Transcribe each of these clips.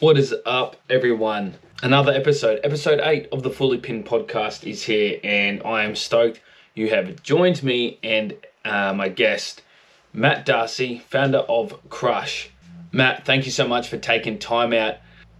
What is up, everyone? Another episode, episode 8 of the Fully Pinned podcast is here, and I am stoked you have joined me and uh, my guest, Matt D'Arcy, founder of Krush. Matt, thank you so much for taking time out.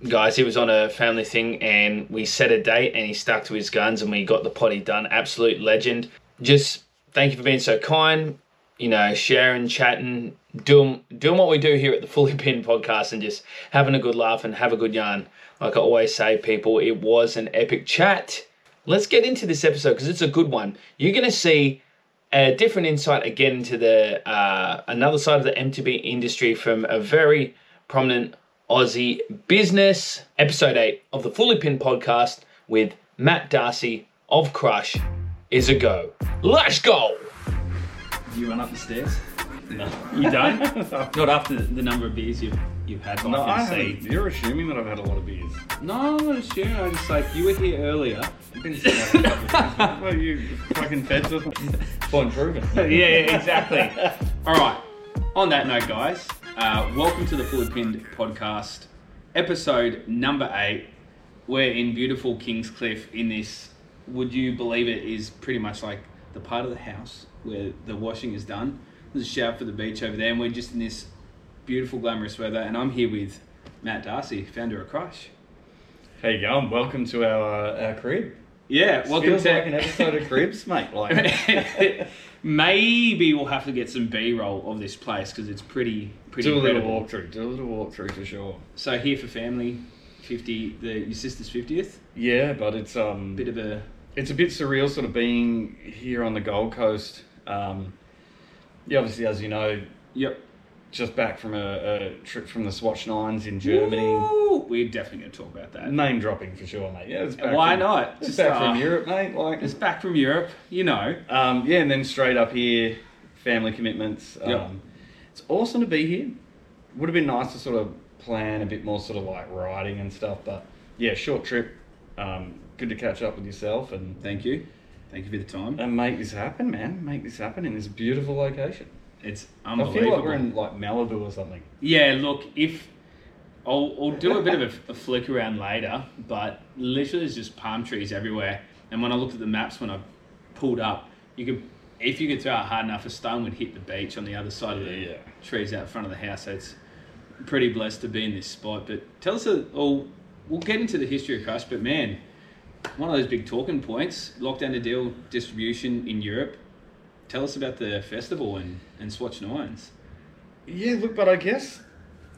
Guys, he was on a family thing and we set a date and he stuck to his guns and we got the potty done. Absolute legend. Just thank you for being so kind, you know, sharing, chatting, doing doing what we do here at the Fully Pinned podcast and just having a good laugh and have a good yarn. Like I always say, people, it was an epic chat. Let's get into this episode because it's a good one. You're going to see a different insight again into the uh, another side of the MTB industry from a very prominent Aussie business. Episode 8 of the Fully Pinned podcast with Matt D'Arcy of Krush is a go. Let's go! You run up the stairs? No. You don't? Not after the number of beers you've, you've had. No, I can haven't. see. You're assuming that I've had a lot of beers. No, I'm not assuming. I just like, you were here earlier. You've been that a couple of times. Well, you fucking fed to Point proven. yeah, yeah, exactly. All right. On that note, guys, uh, welcome to the Fully Pinned podcast, episode number eight. We're in beautiful Kingscliff in this, would you believe it, is pretty much like the part of the house where the washing is done. There's a shout for the beach over there, and we're just in this beautiful, glamorous weather. And I'm here with Matt D'Arcy, founder of Krush. How you going? Welcome to our uh, our crib. Yeah, welcome Feels to like an episode of Cribs, mate. Like, Maybe we'll have to get some B-roll of this place because it's pretty pretty do a little incredible. walkthrough. Do a little walkthrough for sure. So here for family, fifty. The your sister's fiftieth. Yeah, but it's um, Bit of a it's a bit surreal, sort of being here on the Gold Coast. Um, yeah, obviously, as you know, yep. just back from a, a trip from the Swatch Nines in Germany. Woo! We're definitely going to talk about that. Name dropping for sure, mate. Yeah, it's back Why from, not? It's Just, back uh, from Europe, mate. Like, It's back from Europe, you know. Um, yeah, and then straight up here, family commitments. Um, Yep. It's awesome to be here. Would have been nice to sort of plan a bit more sort of like riding and stuff, but yeah, short trip. Um, good to catch up with yourself and, Thank you, thank you for the time. and make this happen, man. Make this happen in this beautiful location. It's unbelievable. I feel like we're in like Malibu or something. Yeah, look, if I'll, I'll do a bit of a, a flick around later, but literally there's just palm trees everywhere. And when I looked at the maps when I pulled up, you could, if you could throw it hard enough, a stone would hit the beach on the other side of the Yeah. trees out front of the house. So it's pretty blessed to be in this spot. But tell us, a, oh, we'll get into the history of Krush, but man, one of those big talking points, lockdown to deal distribution in Europe. Tell us about the festival and, and Swatch Nines. Yeah, look, but I guess,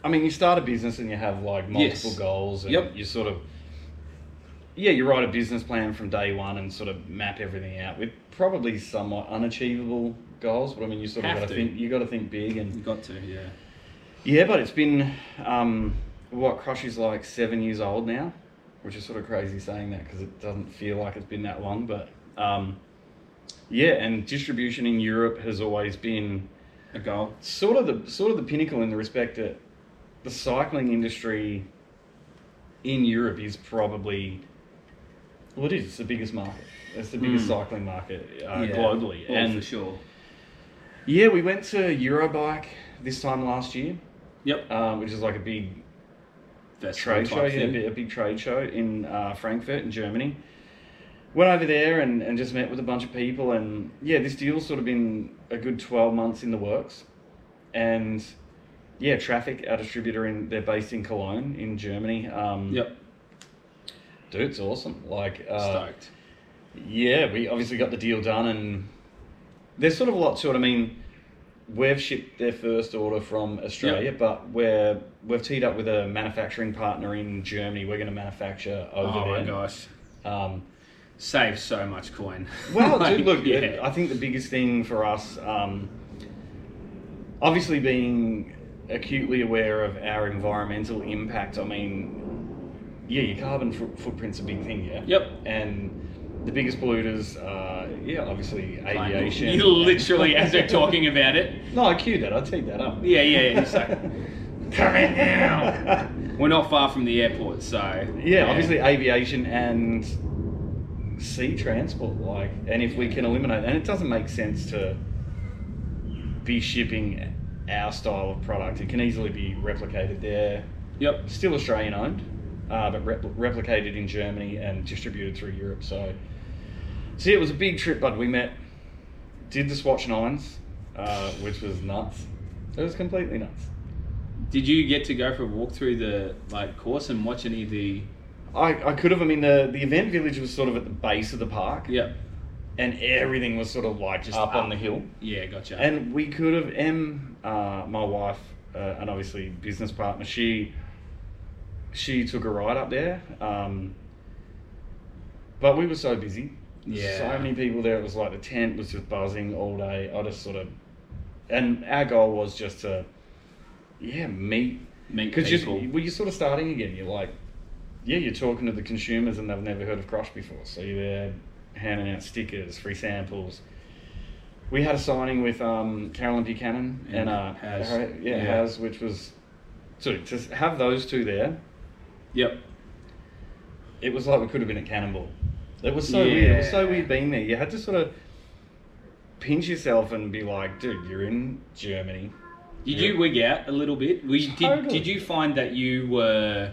I mean, you start a business and you have like multiple Yes. goals, and Yep. you sort of, yeah, you write a business plan from day one and sort of map everything out with probably somewhat unachievable goals. But I mean, you sort of got to think, you got to think big, and. You got to, yeah. yeah, but it's been um, what Krush is like seven years old now, which is sort of crazy saying that because it doesn't feel like it's been that long, but. Um, yeah, and distribution in Europe has always been A goal. sort of the sort of the pinnacle in the respect that the cycling industry in Europe is probably well, it is. It's the biggest market. It's the biggest Mm. cycling market uh, Yeah. globally. Oh, and for sure. yeah, we went to Eurobike this time last year, Yep. um, which is like a big Festival trade show, yeah, a big, a big trade show in uh, Frankfurt in Germany. Went over there and, and just met with a bunch of people, and yeah, this deal's sort of been a good twelve months in the works, and yeah, Traffic, our distributor, in they're based in Cologne in Germany. Um, Yep. dude, it's awesome. Like, uh, Stoked. yeah, we obviously got the deal done, and there's sort of a lot to it. I mean, we've shipped their first order from Australia, but we're we've teed up with a manufacturing partner in Germany. We're going to manufacture over Oh there. my gosh. Um, Save so much coin. well, Like, dude, look, yeah. I think the biggest thing for us, um, obviously being acutely aware of our environmental impact. I mean, yeah, your carbon foot- footprint's a big thing, yeah. Yep. And the biggest polluters, are, yeah, obviously aviation. You literally, as they're talking about it. No, I cued that. I teed that up. Yeah, yeah, yeah. Like, come in now. We're not far from the airport, so. Yeah, obviously aviation and sea transport. Like, and if we can eliminate, and it doesn't make sense to be shipping our style of product. It can easily be replicated there. Yep. Still Australian owned, uh, but repl- replicated in Germany and distributed through Europe. So, so yeah, it was a big trip, bud. We met, did the Swatch Nines, uh, which was nuts. It was completely nuts. Did you get to go for a walk through the like course and watch any of the? I, I could have. I mean, the, the event village was sort of at the base of the park, Yeah. and everything was sort of like Just up, on the hill. Yeah, gotcha. And we could have. Em, uh, my wife, uh, and obviously business partner, she she took a ride up there. Um, but we were so busy. Yeah. So many people there. It was like the tent was just buzzing all day. I just sort of, and our goal was just to, yeah, meet meet because you people. well, you're sort of starting again. You're like, yeah, you're talking to the consumers and they've never heard of Krush before. So you're there handing out stickers, free samples. We had a signing with um, Caroline Buchanan and, And uh, Haz. Har- yeah, Yeah. Haz, which was so to have those two there. Yep. It was like we could have been at Cannonball. It was so weird. It was so weird being there. You had to sort of pinch yourself and be like, dude, you're in Germany. Did Yeah. you wig out a little bit? You, did, Totally. did you find that you were?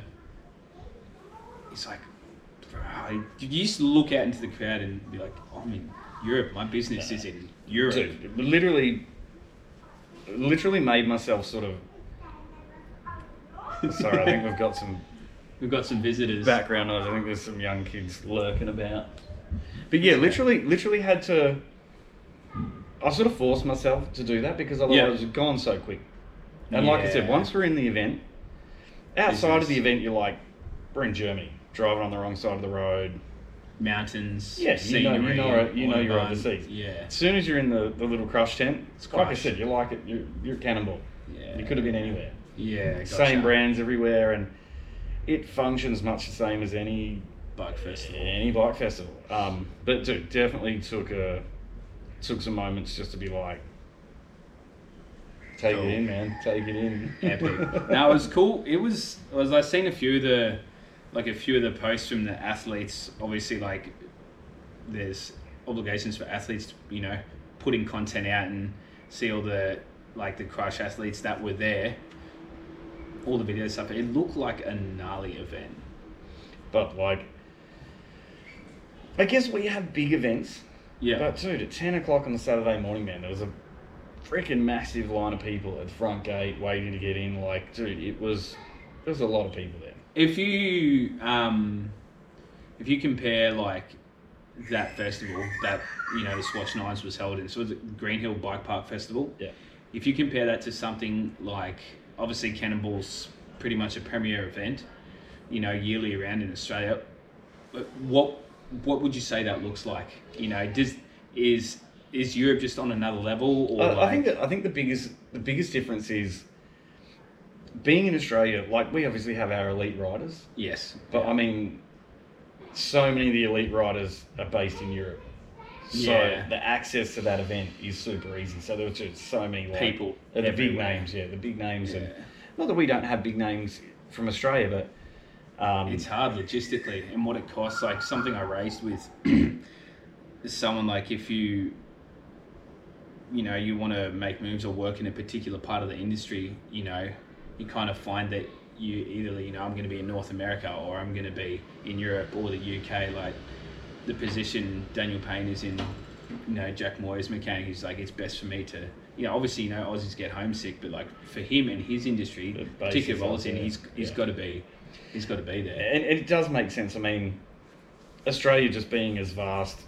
It's like, bro, did you just look out into the crowd and be like, "I'm in Europe. My business is in Europe." Dude, literally, literally made myself sort of. Sorry, I think we've got some We've got some visitors. background noise. I think there's some young kids lurking about. But yeah, literally, literally had to. I sort of forced myself to do that because otherwise Yeah. it was gone so quick. And like I said, once we're in the event, outside of the event, you're like, we're in Germany, driving on the wrong side of the road. Mountains. Yeah, you know- you scenery, know- you know you're overseas. Yeah. As soon as you're in the, the little Krush tent, It's like I said, you like it. You're, you're at Cannonball. Yeah. You could have been anywhere. Yeah. Same brands everywhere, and it functions much the same as any Bike festival. any bike festival. Um, but dude, definitely took a took some moments just to be like, take Cool. it in, man, take it in. Epic. no, it was cool. It was. Was I seen a few of the, like a few of the posts from the athletes. Obviously, like there's obligations for athletes, to, you know, putting content out and see all the like the Krush athletes that were there. All the video stuff. It looked like a gnarly event. but like, I guess we have big events. Yeah. But dude, at ten o'clock on the Saturday morning, man, there was a freaking massive line of people at the front gate waiting to get in. Like, dude, it was there was a lot of people there. If you um, if you compare like that festival that you know the Swatch Nines was held in, so it was the Green Hill Bike Park Festival. Yeah. If you compare that to something like obviously Cannonball's pretty much a premier event, you know, yearly around in Australia. but What what would you say that looks like? You know, does is is Europe just on another level, or I, like, I think that, I think the biggest the biggest difference is being in Australia. Like we obviously have our elite riders, yes, but I mean, so many of the elite riders are based in Europe. So Yeah. the access to that event is super easy. So there was just so many like, People uh, the big names, yeah, the big names, and not that we don't have big names from Australia, but um, It's hard logistically and what it costs. Like something I raised with is someone like if you, you know, you want to make moves or work in a particular part of the industry, you know, you kind of find that you either, you know, I'm going to be in North America or I'm going to be in Europe or the UK. Like the position Daniel Payne is in, you know, Jack Moir's mechanic is like, it's best for me to, you know, obviously, you know, Aussies get homesick, but like for him and his industry, particularly roles in, he's, he's Yeah. got to be, he's got to be there. and, and it does make sense. I mean, Australia just being as vast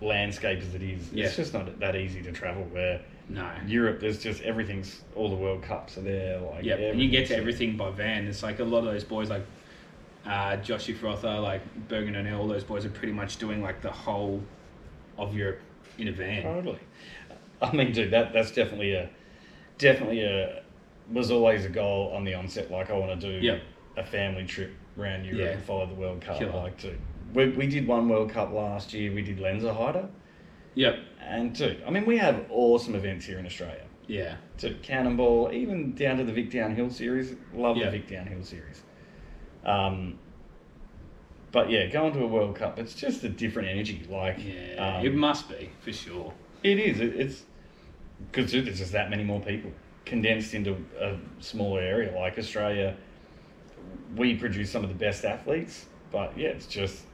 landscape as it is, Yeah. it's just not that easy to travel. Where No. Europe, there's just everything's all the World Cups are there. Like Yeah, and you get to everything by van. It's like a lot of those boys, like uh, Joshy Frother, like Bergen and all those boys are pretty much doing like the whole of Europe in a van. Totally. I mean, dude, that that's definitely a definitely a was always a goal on the onset. Like, I want to do Yep. a family trip around Europe Yeah. and follow the World Cup. Killer. Like, dude, we, we did one World Cup last year. We did Lenzerheide. Yep. And dude, I mean, we have awesome events here in Australia. Yeah. To Cannonball, even down to the Vic Downhill series. Love Yeah. the Vic Downhill series. Um, but yeah, going to a World Cup, it's just a different energy. Like, Yeah. um, it must be for sure. it is. It, it's because there's just that many more people condensed into a smaller area. Like Australia, we produce some of the best athletes, but yeah, it's just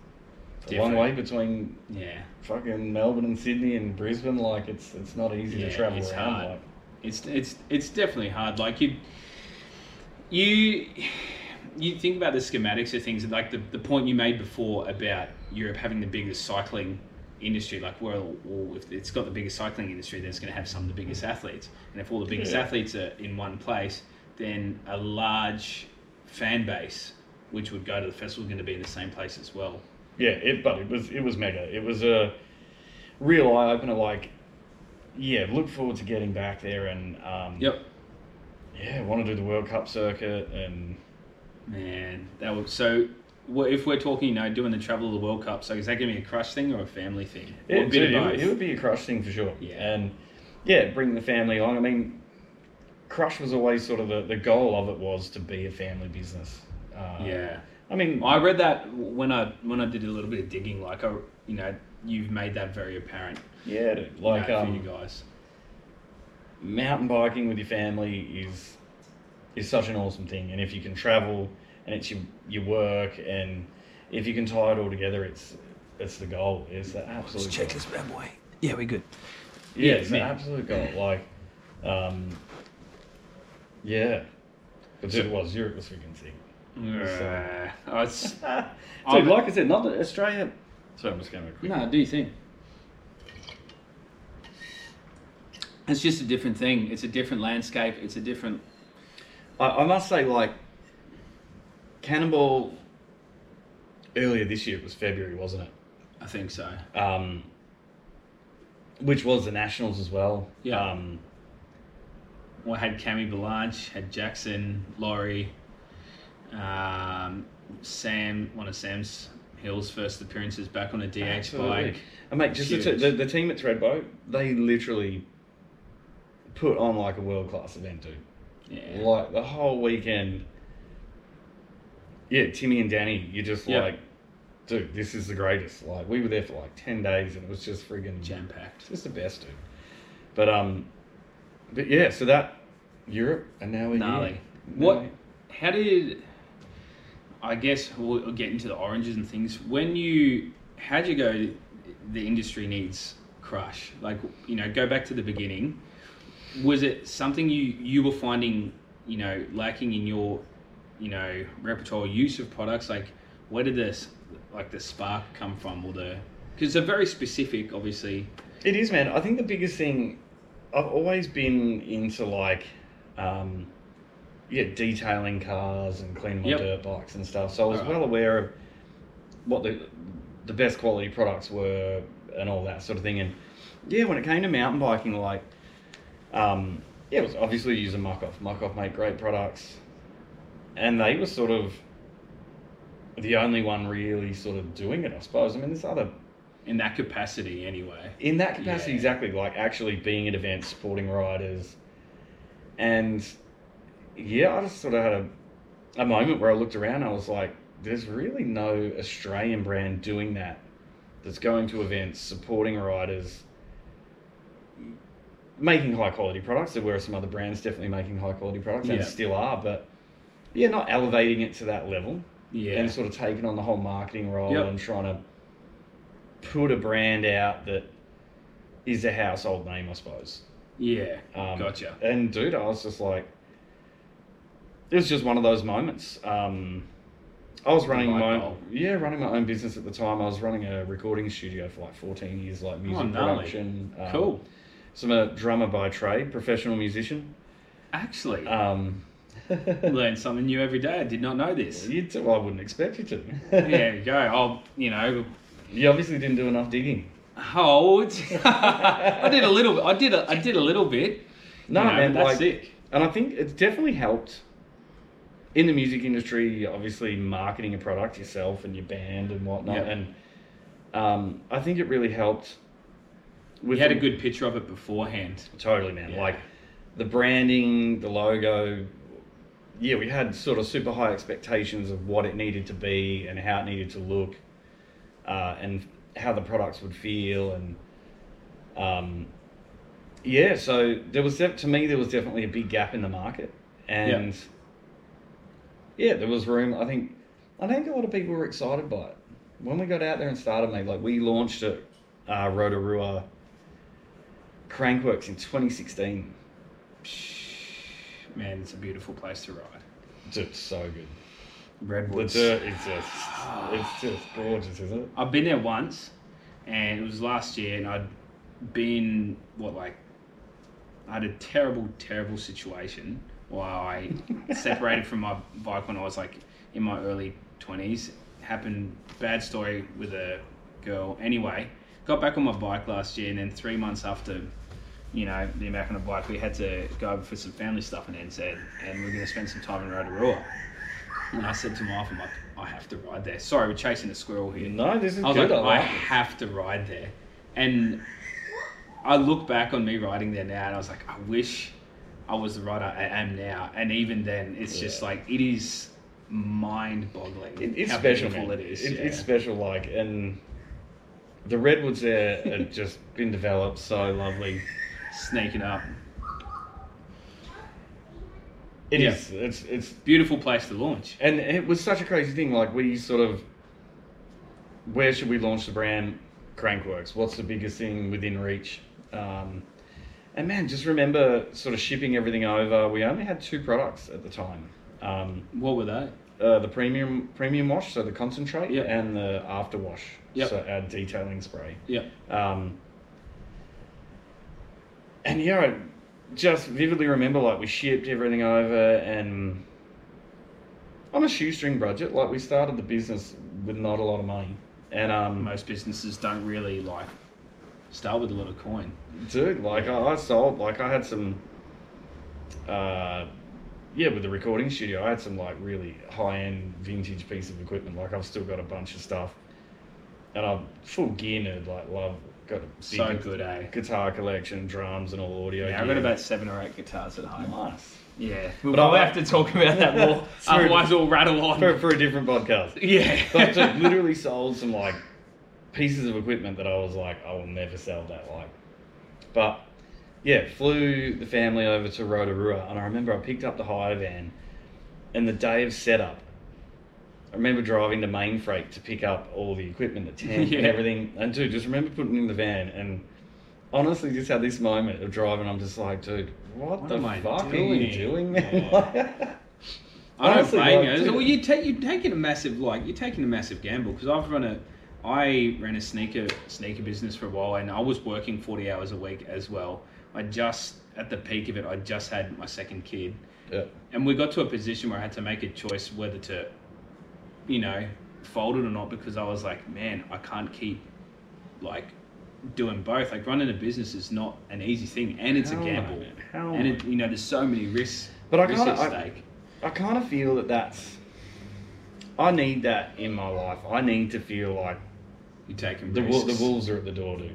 a long way between Yeah. fucking Melbourne and Sydney and Brisbane. Like it's it's not easy Yeah, to travel it's around. hard. Like. It's it's it's definitely hard. Like you, you, you think about the schematics of things. Like the, the point you made before about Europe having the biggest cycling industry. Like well, well if it's got the biggest cycling industry, then it's going to have some of the biggest athletes. And if all the biggest Yeah. athletes are in one place, then a large fan base, which would go to the festival, is going to be in the same place as well. Yeah, it but it was it was mega. It was a real eye opener. Like, yeah, look forward to getting back there and um, Yep. yeah, want to do the World Cup circuit and Man, that would so. wha- If we're talking, you know, doing the travel of the World Cup, so is that going to be a Krush thing or a family thing? Or a it, bit of both? would- it would be a Krush thing for sure. Yeah. and yeah, bring the family along. I mean, Krush was always sort of the, the goal of it was to be a family business. Uh, yeah, I mean, I read that when I when I did a little bit of digging. Like, I, you know, you've made that very apparent. yeah, dude, you like know, um, for you guys. mountain biking with your family is is such an awesome thing and if you can travel and it's your, your work and if you can tie it all together it's it's the goal it's the absolute goal. this bad boy. Yeah, we're good. yeah, Yeah, it's the absolute goal like um yeah but dude, it was Europe was freaking sick Uh, oh, it's, dude I'm- like I said not that Australia so I'm just going to quick no, do you think? It's just a different thing. It's a different landscape. It's a different. I, I must say like Cannonball earlier this year it was February wasn't it I think so. um, which was the Nationals as well. Yeah. Um, Well, I had Cammy Belange, had Jackson, Laurie, um, Sam, one of Sam's Hill's first appearances back on a DH absolutely. bike. And mate, just the, t- Huge. the, the team at Thredbo, they literally put on like a world class event, dude. Yeah. Like the whole weekend. Yeah, Timmy and Danny, you're just Yeah. like, dude, this is the greatest. Like we were there for like ten days, and it was just friggin' Jam packed. Just the best, dude. But um, but yeah, so that Europe, and now we're Gnarly. here. What? How did? I guess we'll get into the oranges and things. When you, how'd you go? The industry needs Krush. Like you know, go back to the beginning. Was it something you you were finding you know lacking in your you know repertoire use of products? Like where did this like the spark come from, or the because they're very specific, obviously. It is, man. I think the biggest thing I've always been into like, um, yeah, detailing cars and cleaning my Yep. dirt bikes and stuff. So I was Alright. well aware of what the the best quality products were and all that sort of thing. And yeah, when it came to mountain biking, like, um, yeah, it was obviously using. Muc-Off make great products, and they were sort of the only one really sort of doing it, I suppose. I mean, there's other In that capacity, anyway. in that capacity Yeah. exactly like actually being at events supporting riders and yeah i just sort of had a, a moment where i looked around i was like there's really no australian brand doing that that's going to events supporting riders making high quality products there were some other brands definitely making high quality products and Yeah. still are but yeah not elevating it to that level Yeah. and sort of taking on the whole marketing role Yep. and trying to put a brand out that is a household name, I suppose. yeah. Um, gotcha. And dude, I was just like, it was just one of those moments. Um, I was running my own, yeah, running my own business at the time. I was running a recording studio for like 14 years, like music Oh, production. Um, Cool. So I'm a drummer by trade, professional musician. Actually, Um, learn something new every day. I did not know this. you t- well, I wouldn't expect you to. there you go. I'll, you know, You obviously didn't do enough digging. hold. I did a little. I did a. I did a little bit. No, you know, man, that's like, sick. And I think it's definitely helped in the music industry, obviously marketing a product yourself and your band and whatnot. Yep. And um, I think it really helped. We had a good picture of it beforehand. Totally, man. Yeah. Like the branding, the logo. Yeah, we had sort of super high expectations of what it needed to be and how it needed to look, uh, and how the products would feel, and um, yeah. So there was to me there was definitely a big gap in the market, and yeah, there was room. I think I think a lot of people were excited by it when we got out there and started. Mate, like we launched at uh, Rotorua Crankworx in 2016. Man, it's a beautiful place to ride. It's so good. The Redwoods. dirt is just it's just gorgeous, isn't it? I've been there once, and it was last year, and I'd been what like I had a terrible, terrible situation while I separated from my bike when I was like in my early twenties. Happened bad story with a girl. Anyway, got back on my bike last year, and then three months after. You know, being back on a bike, we had to go over for some family stuff in NZ, and we are going to spend some time in Rotorua. And I said to my wife, I'm like, I have to ride there. Sorry, we're chasing a squirrel here. No, this is I was good. like, I I like have to ride there. And I look back on me riding there now and I was like, I wish I was the rider I am now. And even then, it's just like, it is mind boggling It, it's how special, beautiful man. it is. It, yeah. It's special, like, and the redwoods there have just been developed so lovely. Sneaking up. It Yeah. is. It's it's Beautiful place to launch. and it was such a crazy thing. Like we sort of, where should we launch the brand? Crankworx. What's the biggest thing within reach? Um, and man, just remember sort of shipping everything over. We only had two products at the time. Um, What were they? uh, the premium premium wash, so the concentrate, Yep. and the after wash, Yep. so our detailing spray. Yeah. Um, and yeah, I just vividly remember like we shipped everything over, and on a shoestring budget, like we started the business with not a lot of money, and um, Most businesses don't really like start with a lot of coin. dude, like I, I sold, like I had some, uh, yeah, with the recording studio, I had some like really high end vintage piece of equipment. Like I've still got a bunch of stuff, and I'm full gear nerd. Like love, got a big So good, eh? guitar collection, drums, and all audio. Yeah, I've gear. got about seven or eight guitars at home. nice Yeah. But We'll I- have to talk about that more. Otherwise, we'll rattle on. for, for a different podcast. yeah. But I literally sold some like pieces of equipment that I was like, I will never sell that. Like, but yeah, flew the family over to Rotorua, and I remember I picked up the hire van, and the day of setup. I remember driving to Mainfreight to pick up all the equipment, the tent Yeah. and everything. And dude, just remember putting in the van and honestly just had this moment of driving. I'm just like, dude, what, What the fuck are you doing? doing, man? Yeah. I don't blame like, you. Well, you take you taking a massive like you're taking a massive gamble because I've run a I ran a sneaker sneaker business for a while and I was working forty hours a week as well. I just at the peak of it, I just had my second kid, yeah. and we got to a position where I had to make a choice whether to, you know, folded or not because I was like, man, I can't keep like doing both. Like running a business is not an easy thing, and it's Hell a gamble. Hell and it, you know, there's so many risks. But I kinda- at I- stake. I kind of feel that that's. I need that in my life. I need to feel like you're taking the risks. the wolves are at the door, dude.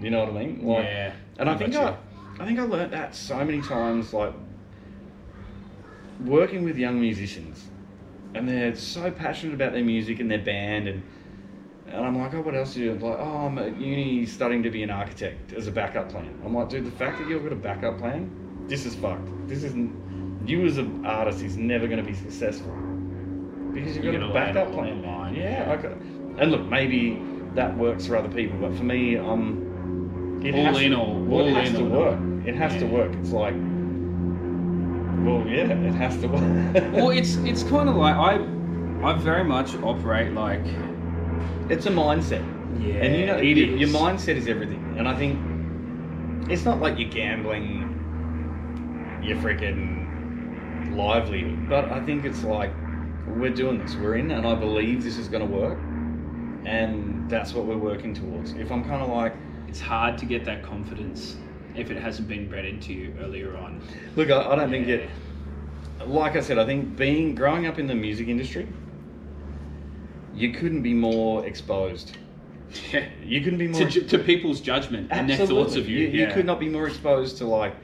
You know what I mean? Like, yeah, And I think. I, I think I learnt that so many times, like working with young musicians, and they're so passionate about their music and their band, and and I'm like, oh, what else do you do? Like, oh, I'm at uni studying to be an architect as a backup plan. I'm like, dude, the fact that you've got a backup plan, this is fucked. This isn't. You as an artist is never going to be successful because you've You're got a lay it backup plan. line, Yeah, yeah. I got, and look, maybe that works for other people, but for me, um, it All has in to, it all has in to work. It has to work. It's like, well, yeah, it has to work. well, it's it's kind of like I I very much operate like it's a mindset. yeah, and you know, your mindset is everything. And I think it's not like you're gambling your freaking livelihood, but I think it's like we're doing this, we're in, and I believe this is going to work, and that's what we're working towards. If I'm kind of like, It's hard to get that confidence if it hasn't been bred into you earlier on. look, I, I don't think it. Like I said, I think being growing up in the music industry, you couldn't be more exposed. Yeah. You couldn't be more To, ju- to people's judgment and their thoughts of you. You, you could not be more exposed to like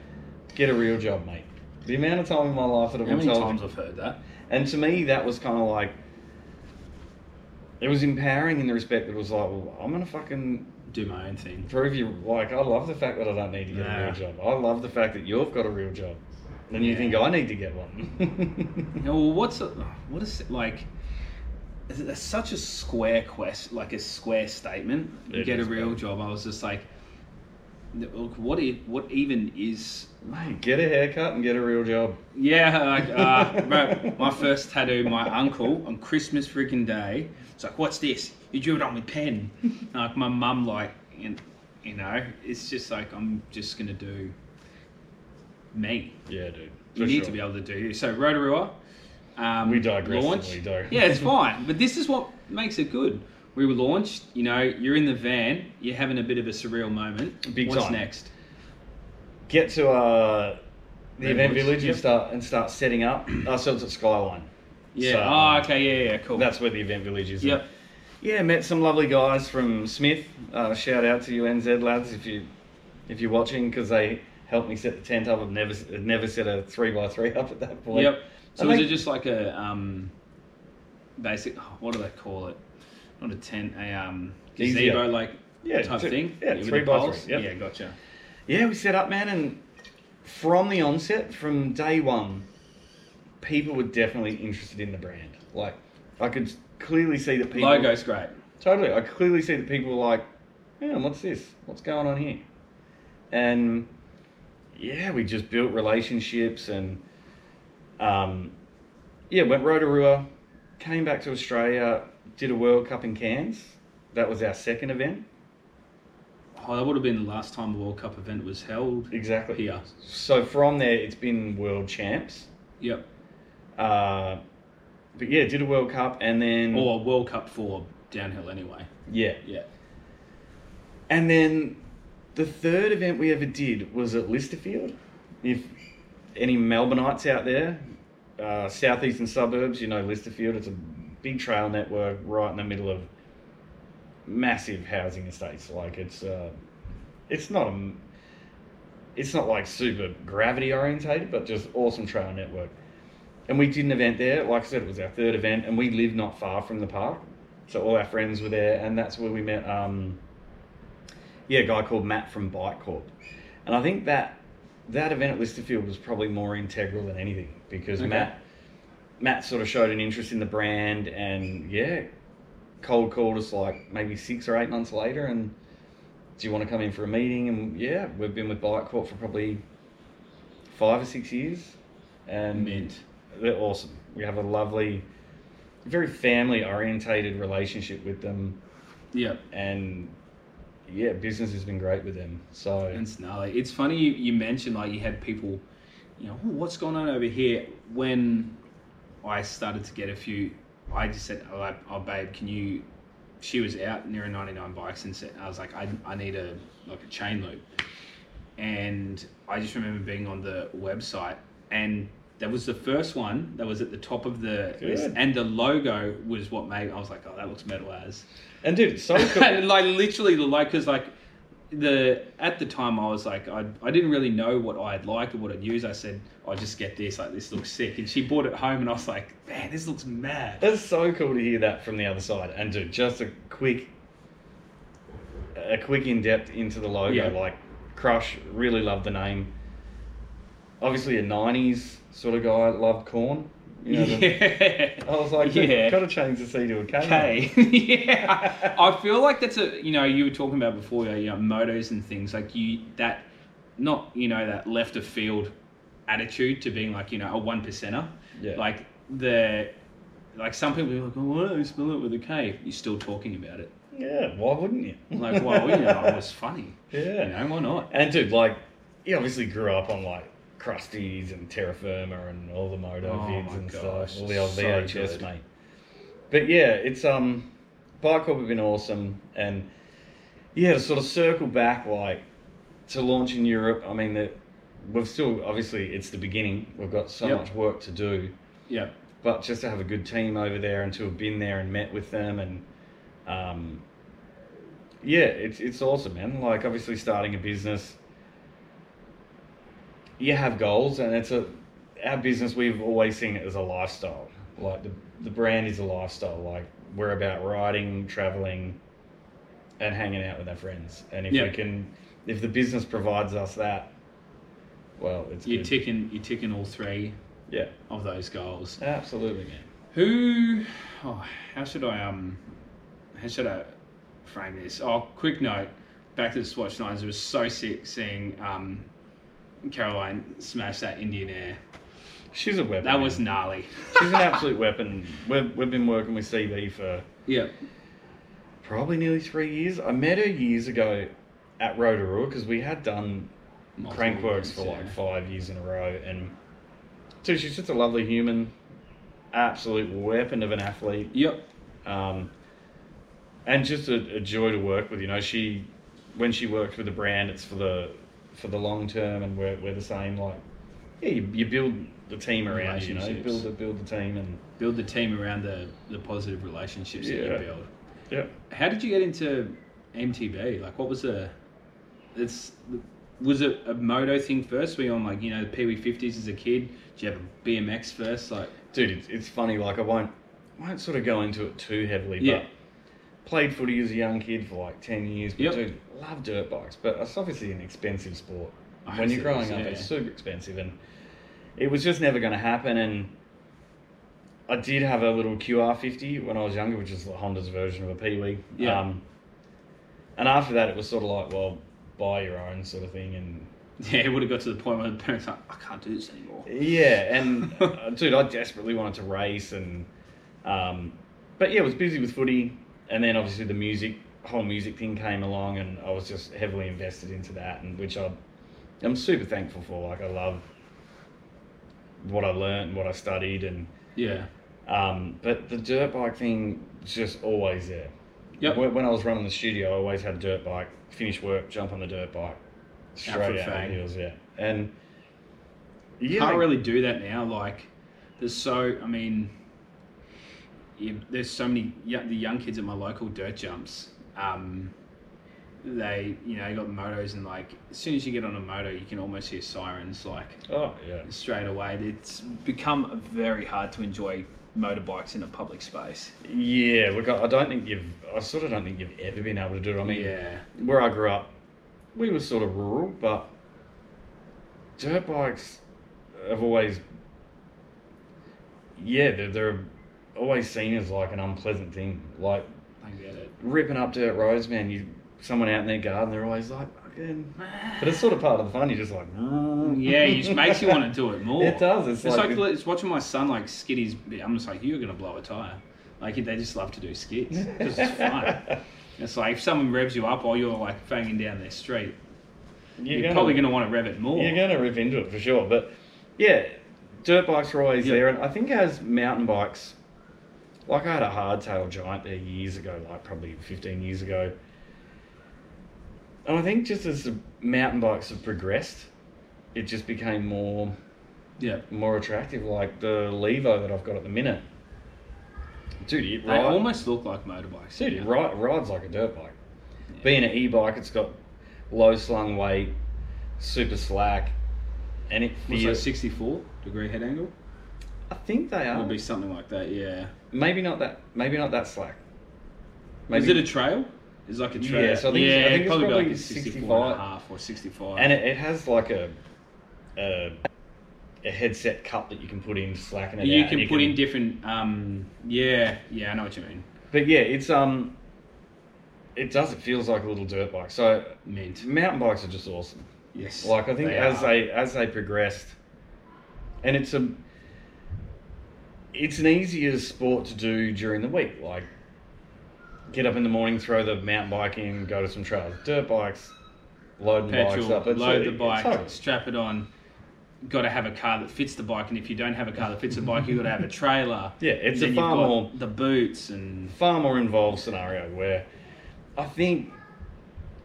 get a real job, mate. The amount of time in my life that I've How been many told, times I've heard that? and to me that was kind of like it was empowering in the respect that it was like, well, I'm gonna fucking Do my own thing. prove you. Like, I love the fact that I don't need to get a Nah. real job. I love the fact that you've got a real job. then you think I need to get one. You know, well, what's a, what is it like? Is it, such a square quest, like a square statement. It get a real mate. job. I was just like, look, what? i- What even is? Mate, get a haircut and get a real job. Yeah, like, uh, bro, my first tattoo, my uncle on Christmas freaking day. It's like, what's this? You drew it on with pen. like my mum, like, you you know, it's just like I'm just gonna do me. Yeah, dude. You For need sure. to be able to do you. So Rotorua, um, We digress, Launch. we do. Yeah, it's fine, but this is what makes it good. We were launched. You know, you're in the van. You're having a bit of a surreal moment. Big What's time. next? Get to uh, the event village yep. and start and start setting up ourselves at Skyline. Yeah. So, oh, okay. Yeah, yeah. Cool. That's where the event village is. Yep. Yeah, met some lovely guys from Smith. Uh, shout out to you NZ lads if you if you're watching because they helped me set the tent up. I've never never set a three by three up at that point. Yep. So is think- it just like a um, basic? oh, What do they call it? Not a tent, a um, gazebo like Yeah, type two- thing. yeah, with three by poles? three, yep. Yeah, gotcha. Yeah, we set up, man, and from the onset, from day one, people were definitely interested in the brand. Like, I could clearly see that people. Logo's great. Totally. I clearly see that people like, man, what's this? What's going on here? And yeah, we just built relationships and um, yeah, went Rotorua, came back to Australia, did a World Cup in Cairns. That was our second event. Oh, that would have been the last time the World Cup event was held. Exactly. Here. So from there, it's been World Champs. Yep. Uh, but yeah, did a World Cup and then Or World Cup for downhill anyway. yeah, Yeah. And then the third event we ever did was at Lysterfield. If any Melbourneites out there, uh, southeastern suburbs, you know Lysterfield. It's a big trail network right in the middle of massive housing estates. Like it's, uh, it's not a, it's not like super gravity orientated, but just awesome trail network. And we did an event there. Like I said, it was our third event, and we lived not far from the park, so all our friends were there, and that's where we met. Um, yeah, a guy called Matt from Bike Corp. And I think that that event at Lysterfield was probably more integral than anything because Okay. Matt Matt sort of showed an interest in the brand and yeah, cold called us like maybe six or eight months later and do you want to come in for a meeting? And yeah, we've been with Bike Corp for probably five or six years. And Mint. They're awesome. We have a lovely, very family orientated relationship with them Yeah. and yeah, business has been great with them. So It's gnarly. It's funny you, you mentioned like you had people, you know, "Oh, what's going on over here? When I started to get a few, I just said, oh, like, oh babe, can you? She was out near a 99 bikes and said, I was like, I, I need a like a chain loop, and I just remember being on the website and. That was the first one that was at the top of the list, and the logo was what made. I was like, "Oh, that looks metal as." and dude, it's so cool. Like literally the like because like the at the time I was like I, I didn't really know what I'd like or what I'd use. I said I'll just get this like this looks sick, and she bought it home, and I was like, man, this looks mad. That's so cool to hear that from the other side. And dude, just a quick, a quick in depth into the logo. Yeah. Like, Crush really loved the name. Obviously, a '90s sort of guy. Loved corn. You know, the- yeah. I was like, Yeah. yeah, got to change the C to a K. Yeah. I feel like that's a you know you were talking about before you know motos and things like you that not you know that left of field attitude to being like you know a one percenter. Yeah. Like the like some people are like, oh, why don't you spell it with a K? You're still talking about it. Yeah, why wouldn't you? Like, well, you know, it was funny. Yeah. You know, why not? And dude, like, he obviously grew up on like Krusties and Terra Firma and all the moto Oh vids and gosh, stuff, all the old so VHS, good. mate. But yeah, it's um, Bike Corp have been awesome, and yeah, to sort of circle back, like to launch in Europe. I mean, that we've still obviously it's the beginning. We've got so Yep. much work to do, Yeah. but just to have a good team over there and to have been there and met with them and um, yeah, it's it's awesome, man. Like obviously starting a business, you have goals, and it's a our business. We've always seen it as a lifestyle. Like the the brand is a lifestyle. Like we're about riding, traveling, and hanging out with our friends. And if Yeah. we can, if the business provides us that, well, it's You're good. ticking. You're ticking all three yeah, of those goals. absolutely, man. Who? Oh, how should I um? How should I frame this? Oh, quick note. Back to the Swatch Nines. It was so sick seeing um, Caroline smash that Indian Air. She's a weapon. That was gnarly. She's an absolute weapon. We've, we've been working with CB for Yeah. probably nearly three years. I met her years ago at Rotorua because we had done Multiple Crankworx for yeah. like five years in a row. And dude, she's just a lovely human, absolute weapon of an athlete. Yep. um, and just a, a joy to work with. You know, she when she works with the brand, it's for the for the long term, and we're, we're the same. Like, yeah, you, you build the team around. You know, build the build the team, and Build the team around the the positive relationships that you build. yeah. How did you get into MTB? Like, what was the? It's was it a moto thing first? Were you on like you know the Pee Wee fifties as a kid? Did you have a BMX first? Like, Dude, it's, it's funny. Like, I won't won't sort of go into it too heavily, Yeah. but played footy as a young kid for like ten years. But Yep. dude, love dirt bikes, but it's obviously an expensive sport. I when you're growing up, yeah. it's super expensive, and it was just never going to happen. And I did have a little QR50 when I was younger, which is Honda's version of a Pee Wee. Yeah. Um, and after that, it was sort of like, well, buy your own sort of thing. And yeah, it would have got to the point where the parents like, I can't do this anymore. yeah, and uh, dude, I desperately wanted to race, and um, but yeah, I was busy with footy, and then obviously the music, whole music thing came along, and I was just heavily invested into that, and which I, I'm super thankful for. Like I love what I learned, and what I studied, and Yeah. um, but the dirt bike thing was just always there. Yep. When, I was running the studio, I always had a dirt bike. Finish work, jump on the dirt bike, straight out, fang. the heels. Yeah, and yeah, can't really do that now. Like, there's so, I mean, you, there's so many young, the young kids at my local dirt jumps. Um, they, you know, got motos and like as soon as you get on a moto, you can almost hear sirens like Oh yeah. straight away. It's become very hard to enjoy motorbikes in a public space. Yeah, look, I I don't think you've. I sort of don't think you've ever been able to do it. I mean, yeah, where I grew up, we were sort of rural, but dirt bikes have always. Yeah, they're, they're always seen as like an unpleasant thing. Like I get it. ripping up dirt roads, man. You someone out in their garden, they're always like, fucking. But it's sort of part of the fun. You're just like, mm. Yeah, it just makes you want to do it more. It does. It's, It's like, like, it's watching my son like skid his. I'm just like, you're gonna blow a tire. Like they just love to do because it's fun. It's like if someone revs you up while you're like fanging down their street, you're, you're, gonna, probably gonna want to rev it more. You're going to rev into it for sure. But yeah, dirt bikes are always Yeah. there. And I think as mountain bikes, like I had a hardtail giant there years ago, like probably 15 years ago. And I think just as the mountain bikes have progressed, it just became more Yeah, more attractive. Like the Levo that I've got at the minute. Dude, it they ride, almost look like motorbikes. dude, yeah. it ri- rides like a dirt bike. Yeah. Being an e-bike, it's got low slung weight, super slack, and it feels. that, 64 degree head angle? I think they are. It'll be something like that. Yeah. Maybe not that. Maybe not that slack. Maybe, Is it a trail? It's like a trail. Yeah, so I think it's- yeah, I think it's probably, probably like a 64 and 65. a half or 65. and it, it has like a, a a headset cup that you can put in to slacken it you out. can and put in different. Um, yeah, yeah, I know what you mean. But yeah, it's um, it does. It feels like a little dirt bike. So Mint. mountain bikes are just awesome. Yes. Like I think they as are. they as they progressed, and it's a it's an easier sport to do during the week. Like get up in the morning, throw the mountain bike in, go to some trails. Dirt bikes, loading bikes petrol, up. It's load the bike, strap it on. Got to have a car that fits the bike, and if you don't have a car that fits the bike, you've got to have a trailer. Yeah, it's Then a far more the boots and far more involved scenario where I think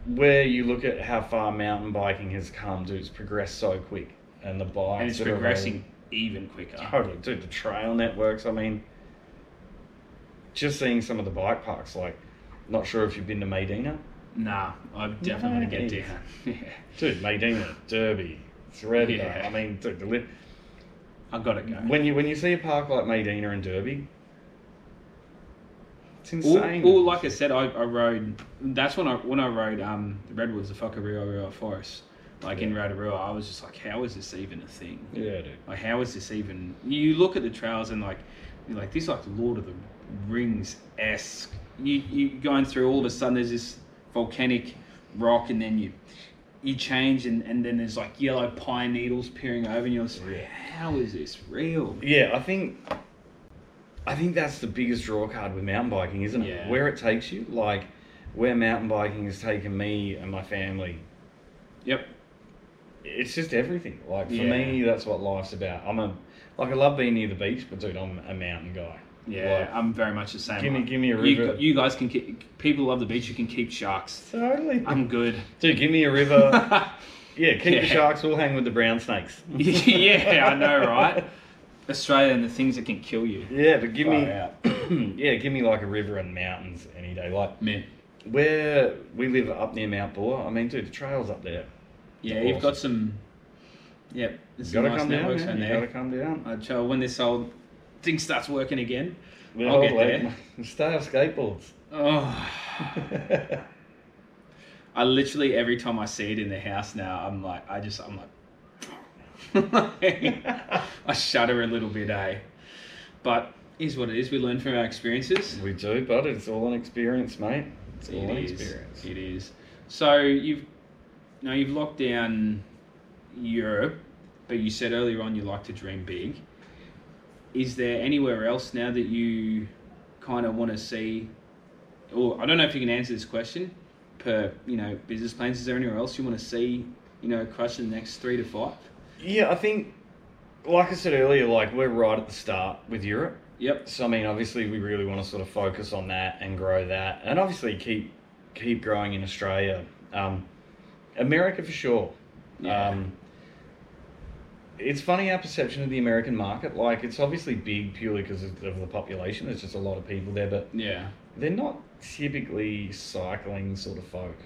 where you look at how far mountain biking has come, dude, it's progressed so quick, and the bikes and it's progressing even quicker. Totally, dude. The trail networks. I mean, just seeing some of the bike parks. Like, not sure if you've been to Maydena, Nah, I'm definitely gonna get down. yeah. dude. Maydena, Derby, Threadneedle. Yeah. I mean, dude, the li- I got to go. when you when you see a park like Maydena and Derby, it's insane. or like I said, I, I rode. That's when I when I rode um, the redwoods, the Whakarewarewa Forest. Like in Rotorua, I was just like, how is this even a thing? Yeah, dude. Like, how is this even? You look at the trails and like, you're like, this is like Lord of the Rings esque. You you going through all of a sudden there's this volcanic rock and then you you change and, and then there's like yellow pine needles peering over and you're like, Yeah. how is this real? Yeah, I think I think that's the biggest draw card with mountain biking, isn't it? Yeah. Where it takes you, like where mountain biking has taken me and my family. Yep. It's just everything. Like for Yeah. me, that's what life's about. I'm a like I love being near the beach, but dude, I'm a mountain guy. Yeah, Like, I'm very much the same. Give me- give me a you, river. you guys can keep, people love the beach. You can keep sharks. totally. I'm good. Dude, give me a river. yeah, keep Yeah. the sharks. We'll hang with the brown snakes. yeah, I know, right? Australia and the things that can kill you. Yeah, but give me, Far out. yeah, give me like a river and mountains any day. Like Man, where we live up near Mount Buller. I mean, dude, the trails up there. Yeah, you've got some. Yeah, there's some gotta nice come down, networks man. around You there. gotta come down. I'd show when this old thing starts working again. I'll old get there. Off skateboards. Oh, I literally every time I see it in the house now, I'm like, I just, I'm like, I shudder a little bit, eh? But is what it is. We learn from our experiences. we do, but it's all an experience, mate. It's all an It is. experience. It is. So you've now you've locked down Europe, but you said earlier on you like to dream big. Is there anywhere else now that you kind of want to see? Or I don't know if you can answer this question. Per you know business plans, is there anywhere else you want to see? You know, Krush in the next three to five. Yeah, I think, like I said earlier, like we're right at the start with Europe. Yep. So I mean, obviously, we really want to sort of focus on that and grow that, and obviously keep keep growing in Australia, um, America for sure. Yeah. Um, it's funny our perception of the American market. Like, it's obviously big purely because of, the population. There's just a lot of people there, but Yeah. they're not typically cycling sort of folk.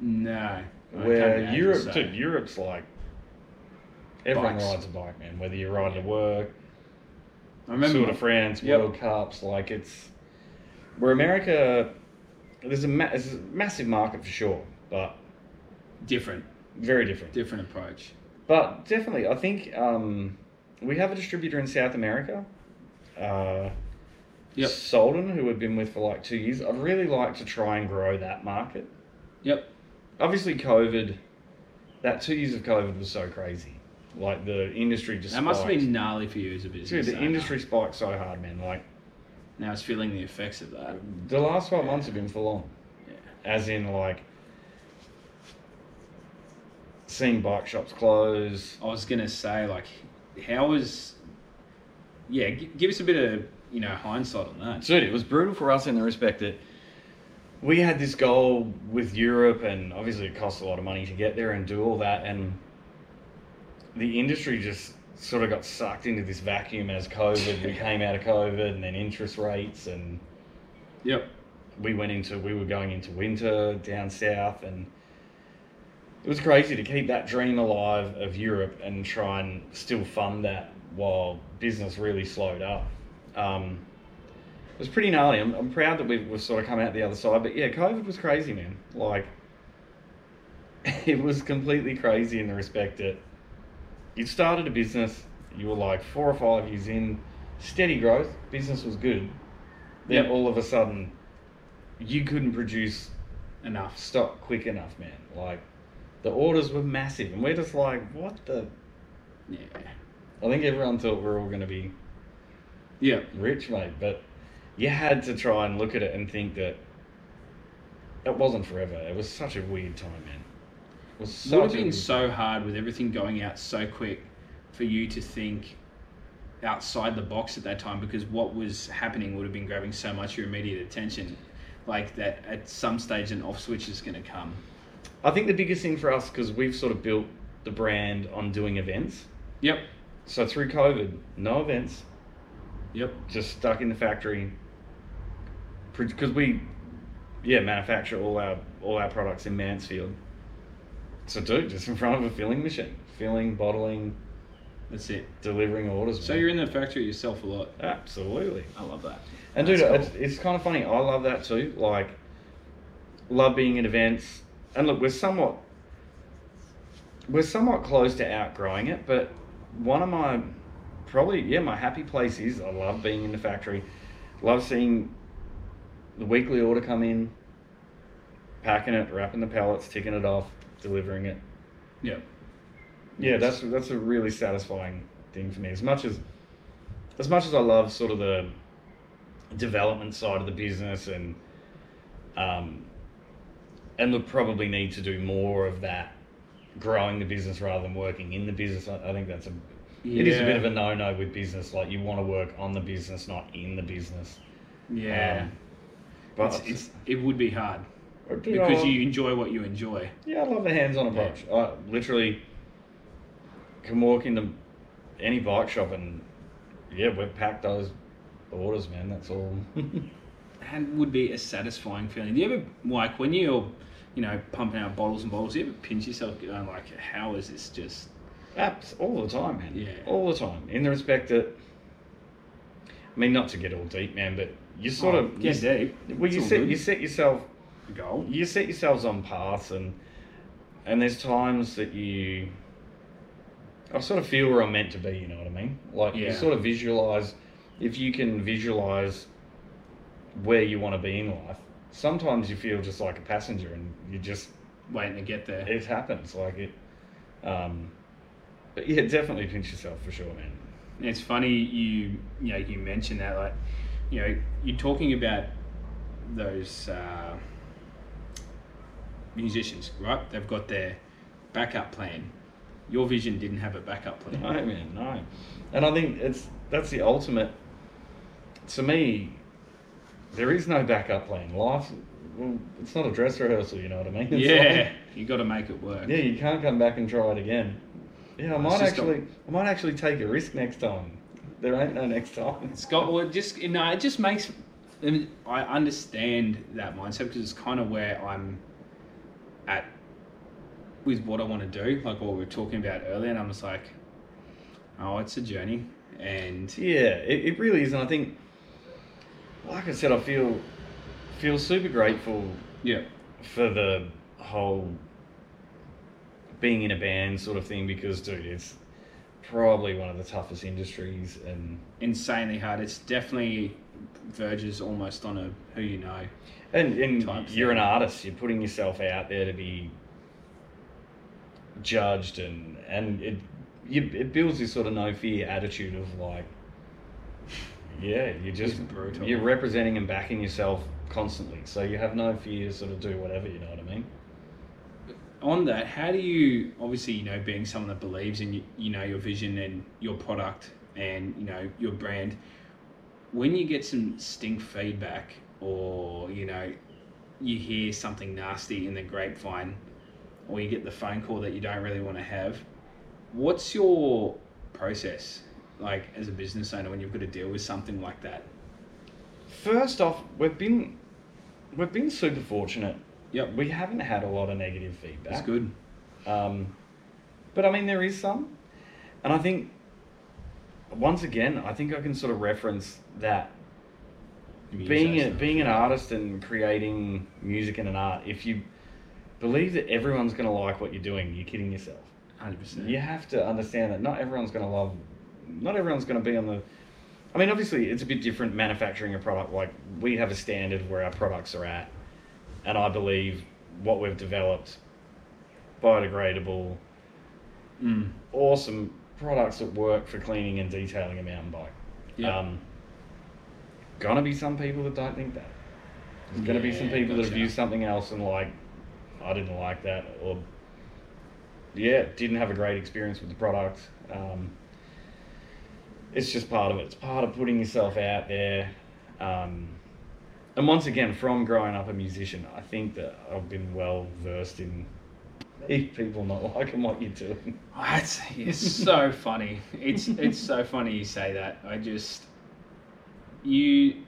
No. Where Europe, so. dude, Europe's like everyone Bikes. rides a bike, man. Whether you're riding to work, I remember. Tour de France, Yep. World Cups, like it's where America. There's a, ma- there's a massive market for sure, but different, very different. different approach. But definitely, I think um, we have a distributor in South America, uh, Yep. Solden, who we've been with for like two years. I'd really like to try and grow that market. Yep. Obviously, COVID, that two years of COVID was so crazy. Like the industry just That must have been gnarly for you as a business. Dude, the industry spiked so hard, man. Like Now it's feeling the effects of that. the last twelve months have been full on. Yeah. As in, like seeing bike shops close. I was gonna say, like, how was? Yeah, g- give us a bit of you know hindsight on that. Dude, it was brutal for us in the respect that we had this goal with Europe, and obviously it costs a lot of money to get there and do all that, and the industry just sort of got sucked into this vacuum as COVID. we came out of COVID, and then interest rates, and Yep. we went into we were going into winter down south, and it was crazy to keep that dream alive of Europe and try and still fund that while business really slowed up. Um, it was pretty gnarly. I'm, I'm proud that we've, we've sort of come out the other side, but yeah, COVID was crazy, man. Like, it was completely crazy in the respect that you started a business, you were like four or five years in, steady growth, business was good. Then Yep. all of a sudden, you couldn't produce Enough. stock quick enough, man. Like, the orders were massive, and we're just like, what the? Yeah. I think everyone thought we are all going to be Yeah. rich, mate, but you had to try and look at it and think that it wasn't forever. It was such a weird time, man. It was Would have such been so hard with everything going out so quick for you to think outside the box at that time because what was happening would have been grabbing so much of your immediate attention. Like that at some stage an off switch is going to come. I think the biggest thing for us because we've sort of built the brand on doing events. Yep. So through COVID, no events, Yep. just stuck in the factory. Because we, yeah, manufacture all our all our products in Mansfield. So dude, just in front of a filling machine, filling, bottling, That's it. delivering orders. So man. you're in the factory yourself a lot. absolutely. I love that. And dude, That's it's, it's kind of funny. I love that too. Like, love being at events. And look, we're somewhat. we're somewhat close to outgrowing it, but one of my probably yeah my happy place is I love being in the factory, love seeing the weekly order come in, packing it, wrapping the pallets, ticking it off, delivering it. Yeah. Yeah, that's that's a really satisfying thing for me. As much as as much as I love sort of the development side of the business and um and would probably need to do more of that growing the business rather than working in the business. I, I think that's a it is a bit of a no no with business. Like you want to work on the business, not in the business. Yeah. Um, but it's, it's, it would be hard you because know, you enjoy what you enjoy. Yeah, I love the hands-on approach. I literally can walk into any bike shop and yeah, we've packed those orders, man. That's all. And would be a satisfying feeling. Do you ever like when you're, you know, pumping out bottles and bottles? You ever pinch yourself going like, "How is this just?" Apps all the time, man. Yeah. all the time. In the respect that, I mean, not to get all deep, man, but you sort Oh, of get you, deep. Well, you set good. you set yourself A goal. you set yourselves on paths and and there's times that you I sort of feel where I'm meant to be, you know what I mean? Like you sort of visualize if you can visualize where you want to be in life. Sometimes you feel just like a passenger and you're just Waiting to get there. it happens like it um but yeah, definitely pinch yourself for sure, man. It's funny you you know you mentioned that like you know you're talking about those uh, musicians, right? They've got their backup plan. Your vision didn't have a backup plan. No, man, no. And I think it's that's the ultimate. To me, there is no backup plan. Life, well, it's not a dress rehearsal. You know what I mean? It's yeah, like- you got to make it work. yeah, you can't come back and try it again. Yeah, I It's might actually, I might actually take a risk next time. There ain't no next time. It's got well, it just you know, it just makes. I, mean, I understand that mindset because it's kind of where I'm at with what I want to do, like what we were talking about earlier, and I'm just like, oh, it's a journey, and Yeah, it, it really is, and I think, like I said, I feel feel super grateful yeah, for the whole being in a band sort of thing because, dude, it's probably one of the toughest industries, and insanely hard. It's definitely verges almost on a who you know. and and you're an artist. You're putting yourself out there to be judged, and and it you, it builds this sort of no fear attitude of like, yeah, you're just brutal. you're representing and backing yourself constantly, so you have no fear to sort of do whatever. You know what I mean? On that, how do you obviously you know being someone that believes in you know your vision and your product and you know your brand, when you get some stink feedback or you know you hear something nasty in the grapevine or you get the phone call that you don't really want to have, what's your process like as a business owner when you've got to deal with something like that? First off, we've been we've been super fortunate. Yep, We haven't had a lot of negative feedback. that's good. Um, but I mean, there is some, and I think once again, I think I can sort of reference that being a, being an artist and creating music and an art. If you believe that everyone's going to like what you're doing, you're kidding yourself. hundred percent. You have to understand that not everyone's going to love, not everyone's going to be on the. I mean, obviously, it's a bit different manufacturing a product. Like we have a standard where our products are at, and I believe what we've developed, biodegradable, Mm. awesome products that work for cleaning and detailing a mountain bike. Yeah. Um, gonna be some people that don't think that. There's gonna be some Yeah, people that gotcha. have used something else and like, I didn't like that, or yeah, didn't have a great experience with the product. Um, it's just part of it. It's part of putting yourself out there. Um, and once again, from growing up a musician, I think that I've been well versed in people not liking what you're doing. Oh, It's, it's so funny. It's it's so funny you say that. I just you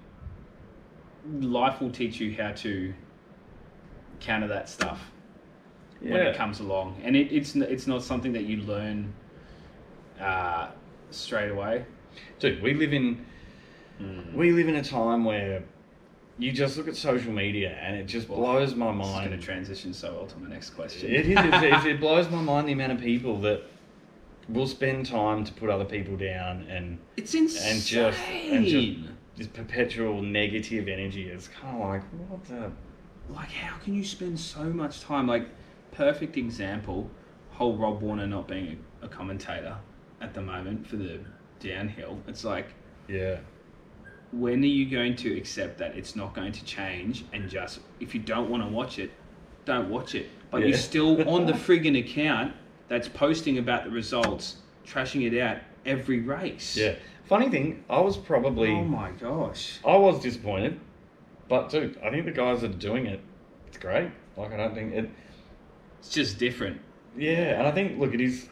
life will teach you how to counter that stuff when it comes along, and it, it's it's not something that you learn uh, straight away. Dude, we live in hmm. we live in a time where you just look at social media and it just blows my mind. going to transition so well to my next question. It is. It, it, it blows my mind the amount of people that will spend time to put other people down and It's insane. and just and just this perpetual negative energy. It's kind of like what the. like how can you spend so much time like perfect example whole rob warner not being a, a commentator at the moment for the downhill it's like Yeah. when are you going to accept that it's not going to change and just if you don't want to watch it don't watch it but Yeah. you're still on the friggin account that's posting about the results trashing it out every race Yeah. Funny thing, I was probably. oh my gosh I was disappointed, but dude, I think the guys are doing it, it's great. Like I don't think it. it's just different Yeah, and I think look, it is.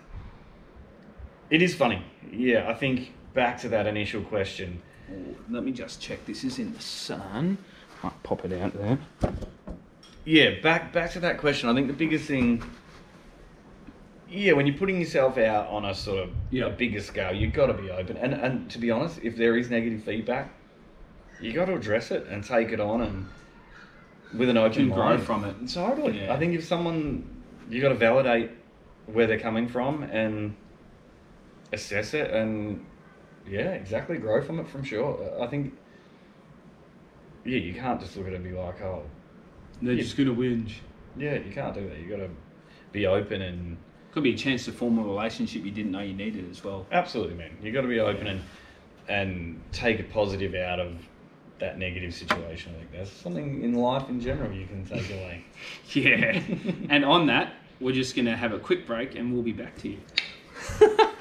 It is funny. Yeah, I think back to that initial question. Oh, let me just check this is in the sun might pop it out there Yeah, back back to that question. I think the biggest thing. Yeah, when you're putting yourself out on a sort of Yeah. a bigger scale, you've got to be open. And and to be honest, if there is negative feedback, you got to address it and take it on and with an open And grow mind from it. Totally. Yeah. I think if someone you got to validate where they're coming from and assess it and yeah, exactly grow from it from sure. I think yeah, you can't just look at it and be like, oh, they're Yeah. just gonna whinge yeah, you can't do that. You got to be open and Could be a chance to form a relationship you didn't know you needed as well. absolutely, man. You got to be open and and take a positive out of that negative situation. I think that's something in life in general you can take away. Yeah. and on that, we're just going to have a quick break and we'll be back to you.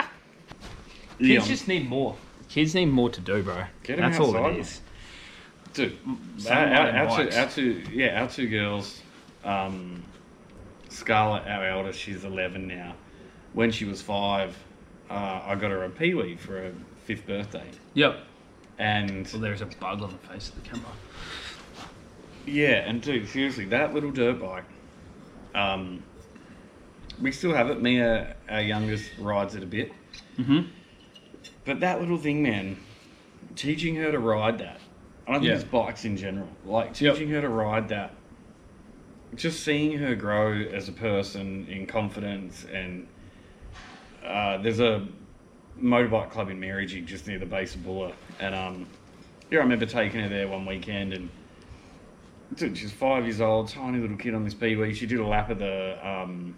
Leon. Kids just need more. Kids need more to do, bro. Get 'em That's all outside, it is. Dude, our, our, our, two, our two, yeah, our two girls, um, Scarlett, our eldest, she's 11 now. When she was five, uh, I got her a Pee-wee for her fifth birthday. Yep. And Well, there's a bug on the face of the camera. yeah, and dude, seriously, that little dirt bike, um, we still have it. Me, uh, our youngest, rides it a bit. Mm-hmm. But that little thing, man, teaching her to ride that. I don't think Yeah. it's bikes in general. Like Yep. teaching her to ride that. Just seeing her grow as a person in confidence and uh, there's a motorbike club in Merrijig just near the base of Buller and um yeah I remember taking her there one weekend and dude she's five years old tiny little kid on this Pee-wee she did a lap of the um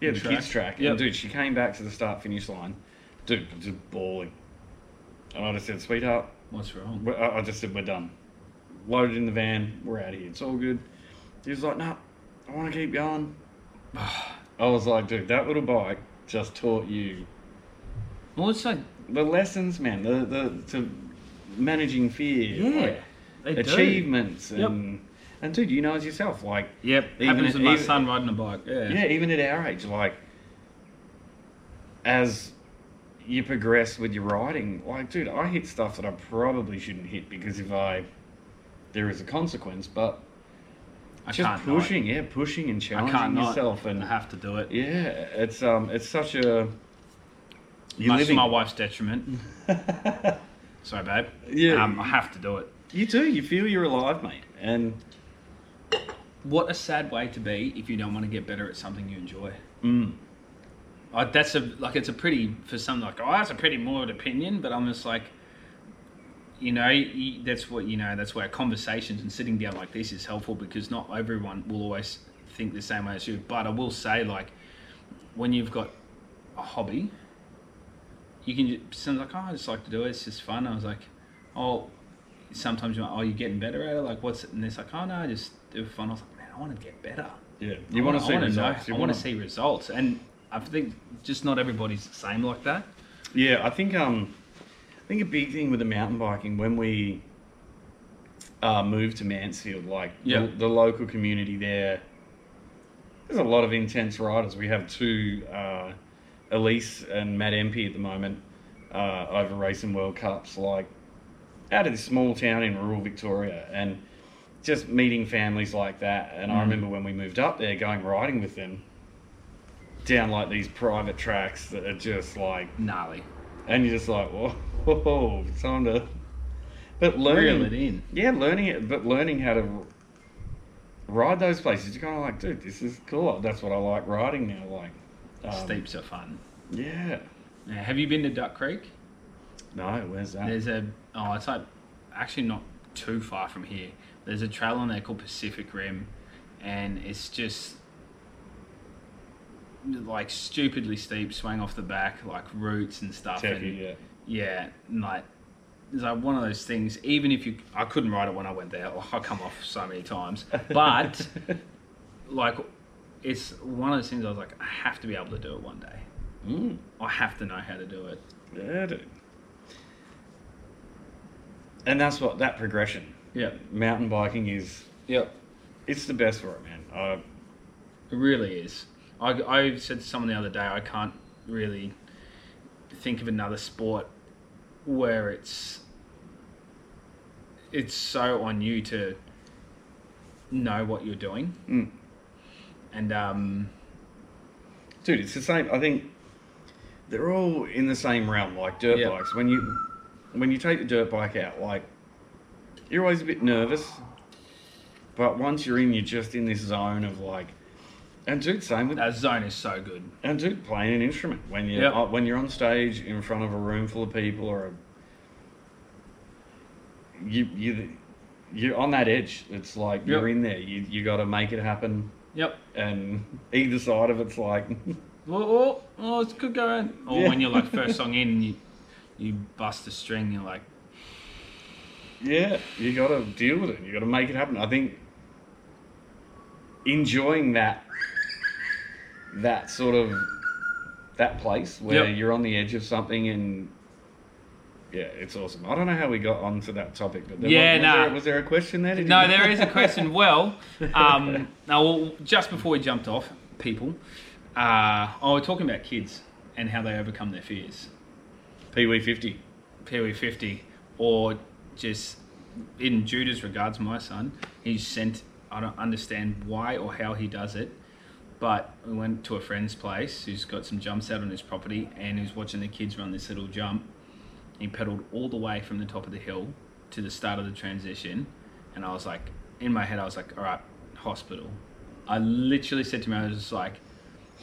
yeah the Track. kids track Yep. and dude she came back to the start finish line dude just bawling and I just said sweetheart What's wrong? we- I I just said, we're done. Loaded in the van, we're out of here. It's all good. He was like, no, I want to keep going. I was like, dude, that little bike just taught you Well, it's like, the lessons, man, the, the to managing fear, like, they do. achievements, Yep. and, and dude, you know as yourself, like, Yep. Even happens with my even- son riding a bike. Yeah. yeah, even at our age, like, as you progress with your writing. like, dude, I hit stuff that I probably shouldn't hit because if I, there is a consequence, but I just pushing, yeah, pushing and challenging yourself, and I have to do it. yeah, it's um, it's such a you're Much to living. my wife's detriment. Sorry, babe. Yeah. Um, I have to do it. you do. You feel you're alive, mate, and What a sad way to be if you don't want to get better at something you enjoy. mm, I, that's a like it's a pretty for some like oh that's a pretty morbid opinion, but I'm just like, you know, you, that's what you know. That's where conversations and sitting down like this is helpful because not everyone will always think the same way as you. But I will say like, when you've got a hobby, you can just, like oh I just like to do it. It's just fun. I was like, oh, sometimes you're like, oh you're getting better at it. Like what's it? And it's like oh no, I just do fun. I was like man, I want to get better. yeah, you want to see I results. Know, You I want to see results, and I think just not everybody's the same like that. Yeah, I think um, I think a big thing with the mountain biking when we uh, moved to Mansfield, like Yeah. the, the local community there, there's a lot of intense riders. We have two, uh, Elise and Matt MP at the moment, uh, over racing World Cups, like out of this small town in rural Victoria, and just meeting families like that. And I Mm. remember when we moved up there, going riding with them down like these private tracks that are just like Gnarly. and you're just like, whoa, whoa, time to But learning, reel it in. yeah, learning it, but learning how to ride those places, you're kind of like, dude, this is cool. That's what I like riding now. Like, um, Steeps are fun. Yeah. Yeah, have you been to Duck Creek? No, where's that? There's a oh, it's like actually not too far from here. There's a trail on there called Pacific Rim, and it's just like stupidly steep, swing off the back, like roots and stuff. and, yeah. yeah, and, like it's like one of those things. Even if you, I couldn't ride it when I went there. I come off so many times, but like it's one of those things. I was like, I have to be able to do it one day. Mm. I have to know how to do it. Yeah, dude. And that's what that progression. Yeah, Mountain biking is yep. it's the best for it, man. I, It really is. I, I said to someone the other day, I can't really think of another sport where it's it's so on you to know what you're doing, mm. and um, dude, it's the same. I think they're all in the same realm, like dirt Yeah. bikes. When you when you take the dirt bike out, like you're always a bit nervous, but once you're in, you're just in this zone of like. And dude, same with that zone is so good. and dude, playing an instrument when you Yep. are when you're on stage in front of a room full of people or a you you you're on that edge. It's like you're in there. You you got to make it happen, Yep. and either side of it's like Oh, oh, oh it's good going. Or Yeah. when you're like first song in, and you you bust a string, you're like, Yeah, you got to deal with it. You got to make it happen. I think enjoying that that sort of that place where Yep. you're on the edge of something and yeah, it's awesome. I don't know how we got onto that topic, but there Yeah, was, nah. was, there, was there a question there? Did No, there is a question. Well, um, now, well, just before we jumped off, people, uh, oh, we're talking about kids and how they overcome their fears. Pee Wee fifty. Pee Wee 50, or just in Judah's regards, my son, he's sent, I don't understand why or how he does it, but we went to a friend's place who's got some jumps out on his property and who's watching the kids run this little jump. He pedaled all the way from the top of the hill to the start of the transition, and I was like, in my head, I was like, all right, hospital. I literally said to him, I was just like,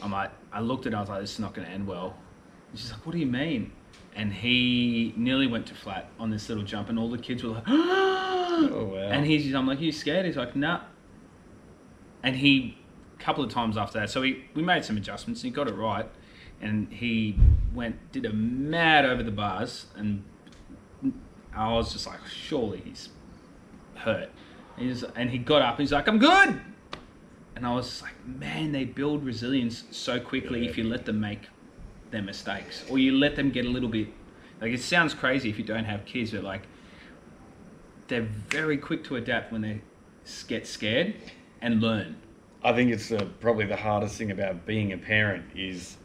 I'm like, I looked at it, I was like, this is not going to end well. And she's like, what do you mean? And he nearly went to flat on this little jump, and all the kids were like, Oh wow. and he's, I'm like, you scared? He's like, nah. And he, couple of times after that, so he, we made some adjustments, and he got it right. And he went, did a mad over the bars, and I was just like, surely he's hurt. And, he's, and he got up, and he's like, I'm good. And I was like, man, they build resilience so quickly if you let them make their mistakes, or you let them get a little bit. Like it sounds crazy if you don't have kids, but like they're very quick to adapt when they get scared and learn. I think it's uh, probably the hardest thing about being a parent is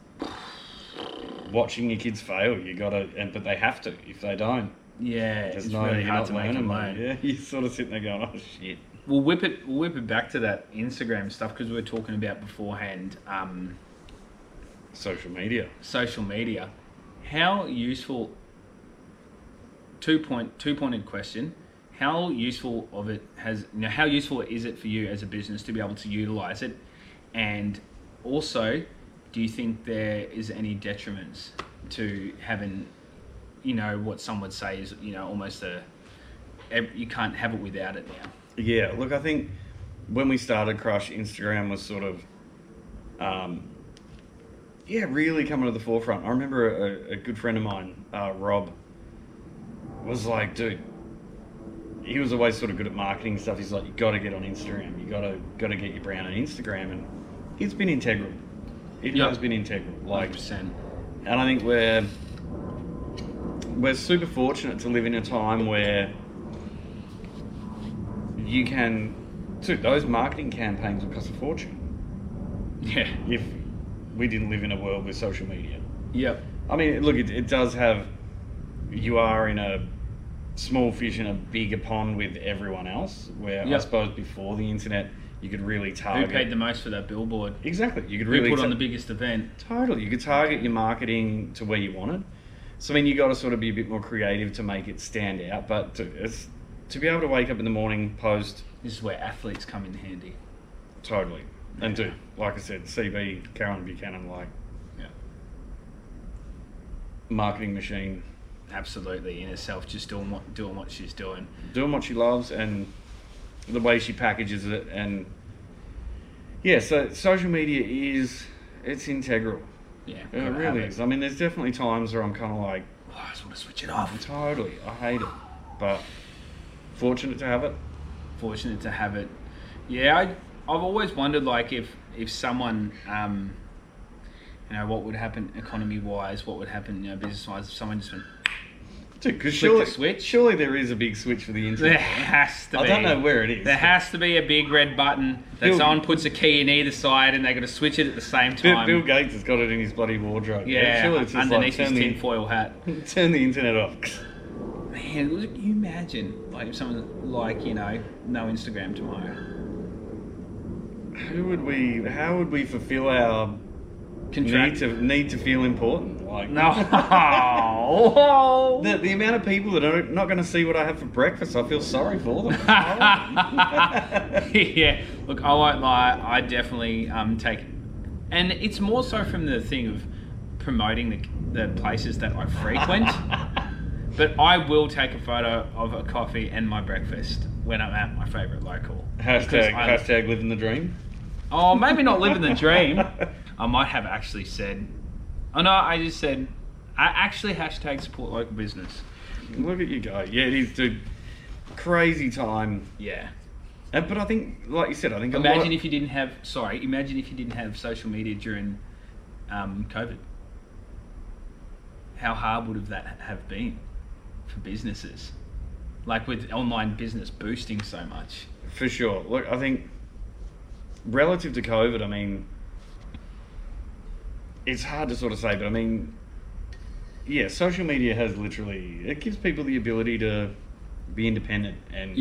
watching your kids fail. You gotta, and but they have to. If they don't, Yeah, there's it's no really hard to make them learn. Yeah, you're sort of sitting there going, "Oh shit." We'll whip it. We'll whip it back to that Instagram stuff because we were talking about beforehand. Um, Social media. social media. How useful? Two point two pointed question. How useful of it has? You how useful is it for you as a business to be able to utilize it? And also, do you think there is any detriments to having, you know, what some would say is you know almost a you can't have it without it now. Yeah, look, I think when we started Krush, Instagram was sort of, um, yeah, really coming to the forefront. I remember a, a good friend of mine, uh, Rob, was like, dude, he was always sort of good at marketing stuff. He's like, you got to get on Instagram. You got to got to get your brand on Instagram, and it's been integral. It Yeah. has been integral. Like, Like percent. and I think we're we're super fortunate to live in a time where you can dude, those marketing campaigns would cost a fortune Yeah. if we didn't live in a world with social media. Yep. I mean, look, it, it does have you are in a small fish in a bigger pond with everyone else. Where I Yep. suppose before the internet, you could really target Who target. paid the most for that billboard? exactly, you could Who really put on the biggest event? Totally. You could target your marketing to where you wanted. So I mean, you got to sort of be a bit more creative to make it stand out. But to, it's, to be able to wake up in the morning, post This is where athletes come in handy. totally, and do like I said, CB Caroline Buchanan, like Yeah. marketing machine, Absolutely, in herself, just doing what doing what she's doing. doing what she loves and the way she packages it, and yeah. So social media is it's integral. Yeah, It really is. I mean, there's definitely times where I'm kind of like, Oh, I just want to switch it off. totally, I hate it, but fortunate to have it. Fortunate to have it. Yeah, I I've always wondered like if if someone um, you know what would happen economy wise, what would happen you know business wise if someone just went. Dude, Flick the switch? surely there is a big switch for the internet. There has to be. I be. don't know where it is. There has to be a big red button that Bill- someone puts a key in either side and they got to switch it at the same Bill, time. Bill Gates has got it in his bloody wardrobe. yeah, surely it's just underneath like, his turn the, tinfoil hat. turn the internet off. Man, look, you imagine like if someone like you know no Instagram tomorrow. Who would we? How would we fulfill our need to need to feel important? Like No. The, the amount of people that are not going to see what I have for breakfast, I feel sorry for them. yeah. Look, I won't lie. I definitely um, take, and it's more so from the thing of promoting the, the places that I frequent. but I will take a photo of a coffee and my breakfast when I'm at my favorite local. hashtag hashtag living the dream. Oh, maybe not living the dream. I might have actually said. Oh no, I just said. I actually hashtag support local business. Look at you go. Yeah, it is, dude. Crazy time. Yeah. Uh, But I think, like you said, I think Imagine lot, if you didn't have. Sorry. Imagine if you didn't have social media during um, COVID. How hard would have that have been for businesses? Like with online business boosting so much. for sure. Look, I think relative to COVID, I mean, it's hard to sort of say, but I mean, yeah, social media has literally it gives people the ability to be independent and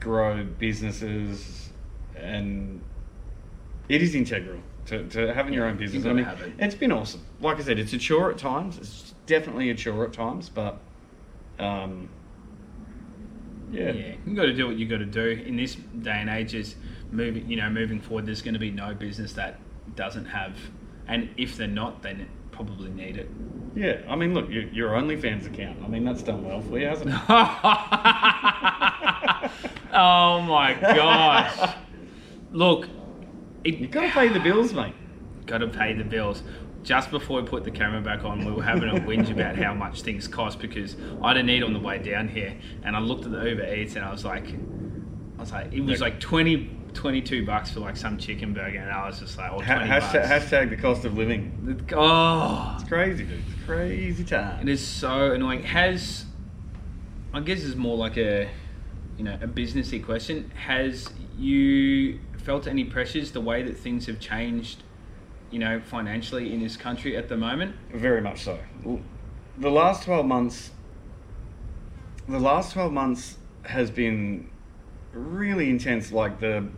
grow businesses, and it is integral to, to having your own business. I mean, it. it's been awesome. Like I said, it's a chore at times. It's definitely a chore at times, but um, yeah. Yeah, you got to do what you got to do in this day and age. Is moving, you know, moving forward. There's going to be no business that doesn't have, and if they're not, then probably need it. Yeah, I mean, look, your, your OnlyFans account. I mean, that's done well for you, hasn't it? oh my gosh! Look, You got to pay the bills, mate. got to pay the bills. Just before we put the camera back on, we were having a whinge about how much things cost because I didn't eat on the way down here, and I looked at the Uber Eats and I was like, I was like, it was like 20, 22 bucks for like some chicken burger, and I was just like, oh, 20 Ha- hashtag, bucks. hashtag the cost of living. Oh, It's crazy, dude. It's crazy time. It is so annoying. Has I guess it's more like a you know a businessy question. Has you felt any pressures the way that things have changed, you know, financially in this country at the moment? Very much so. The last 12 months, the last 12 months has been really intense, like the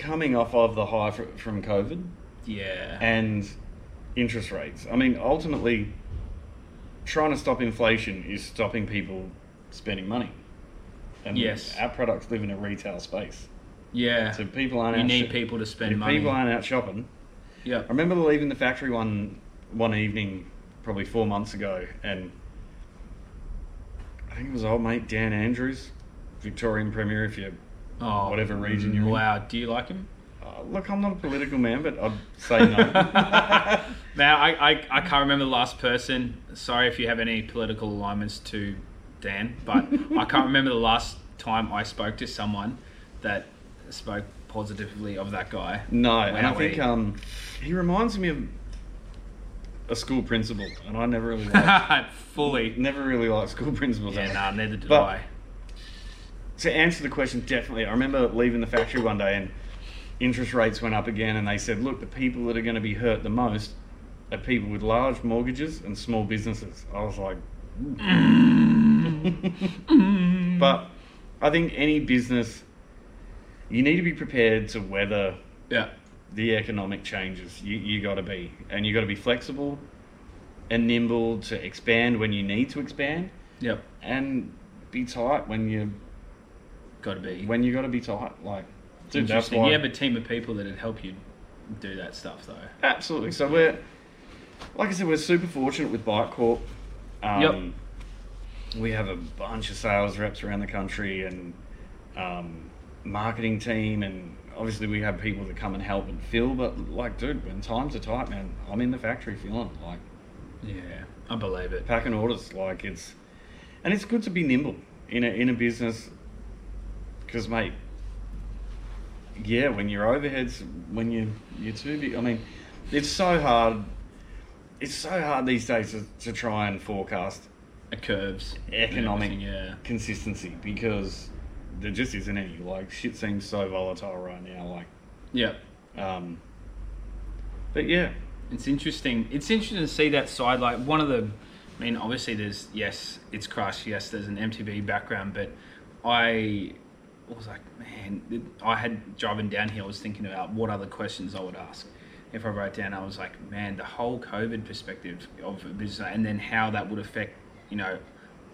coming off of the high fr- from COVID Yeah. and interest rates. I mean, ultimately, trying to stop inflation is stopping people spending money. And Yes. our products live in a retail space. yeah. So people aren't you need sho- people to spend if money. people aren't out shopping. yeah. I remember leaving the factory one one evening, probably four months ago, and I think it was old mate Dan Andrews, Victorian Premier. If you Oh, whatever region you're in. Wow. Do you like him? uh, look, I'm not a political man, but I'd say no. Now, I, I, I can't remember the last person. Sorry if you have any political alignments to Dan, but I can't remember the last time I spoke to someone that spoke positively of that guy. no, and I think um, he reminds me of a school principal, and I never really liked, Fully. never really liked school principals. Yeah, nah, neither did But- I. to answer the question, definitely. I remember leaving the factory one day and interest rates went up again, and they said, look, the people that are going to be hurt the most are people with large mortgages and small businesses. I was like, mm. but I think any business, you need to be prepared to weather Yeah. the economic changes. You you got to be, and you got to be flexible. and nimble to expand when you need to expand Yep. and be tight when you Got to be. when you got to be tight. Like, dude, that's Interesting. why. You have a team of people that'd help you do that stuff, though. Absolutely. So we're, like I said, we're super fortunate with Bike Corp. Um, Yep. We have a bunch of sales reps around the country and um, marketing team, and obviously we have people that come and help and fill. But like, dude, when times are tight, man, I'm in the factory feeling like Yeah, I believe it. packing orders. Like it's, and it's good to be nimble in a in a business. Because mate, yeah, when your overheads, when you you're too big. I mean, it's so hard. It's so hard these days to, to try and forecast The curves. economic Yeah. consistency because there just isn't any. Like shit seems so volatile right now. Like, Yeah. um, but yeah, It's interesting. It's interesting to see that side. Like one of the, I mean, obviously there's yes, it's Krush. Yes, there's an MTV background, but I was like, man, I had driving down here. I was thinking about what other questions I would ask. If I wrote down, I was like, man, the whole COVID perspective of business, and then how that would affect, you know,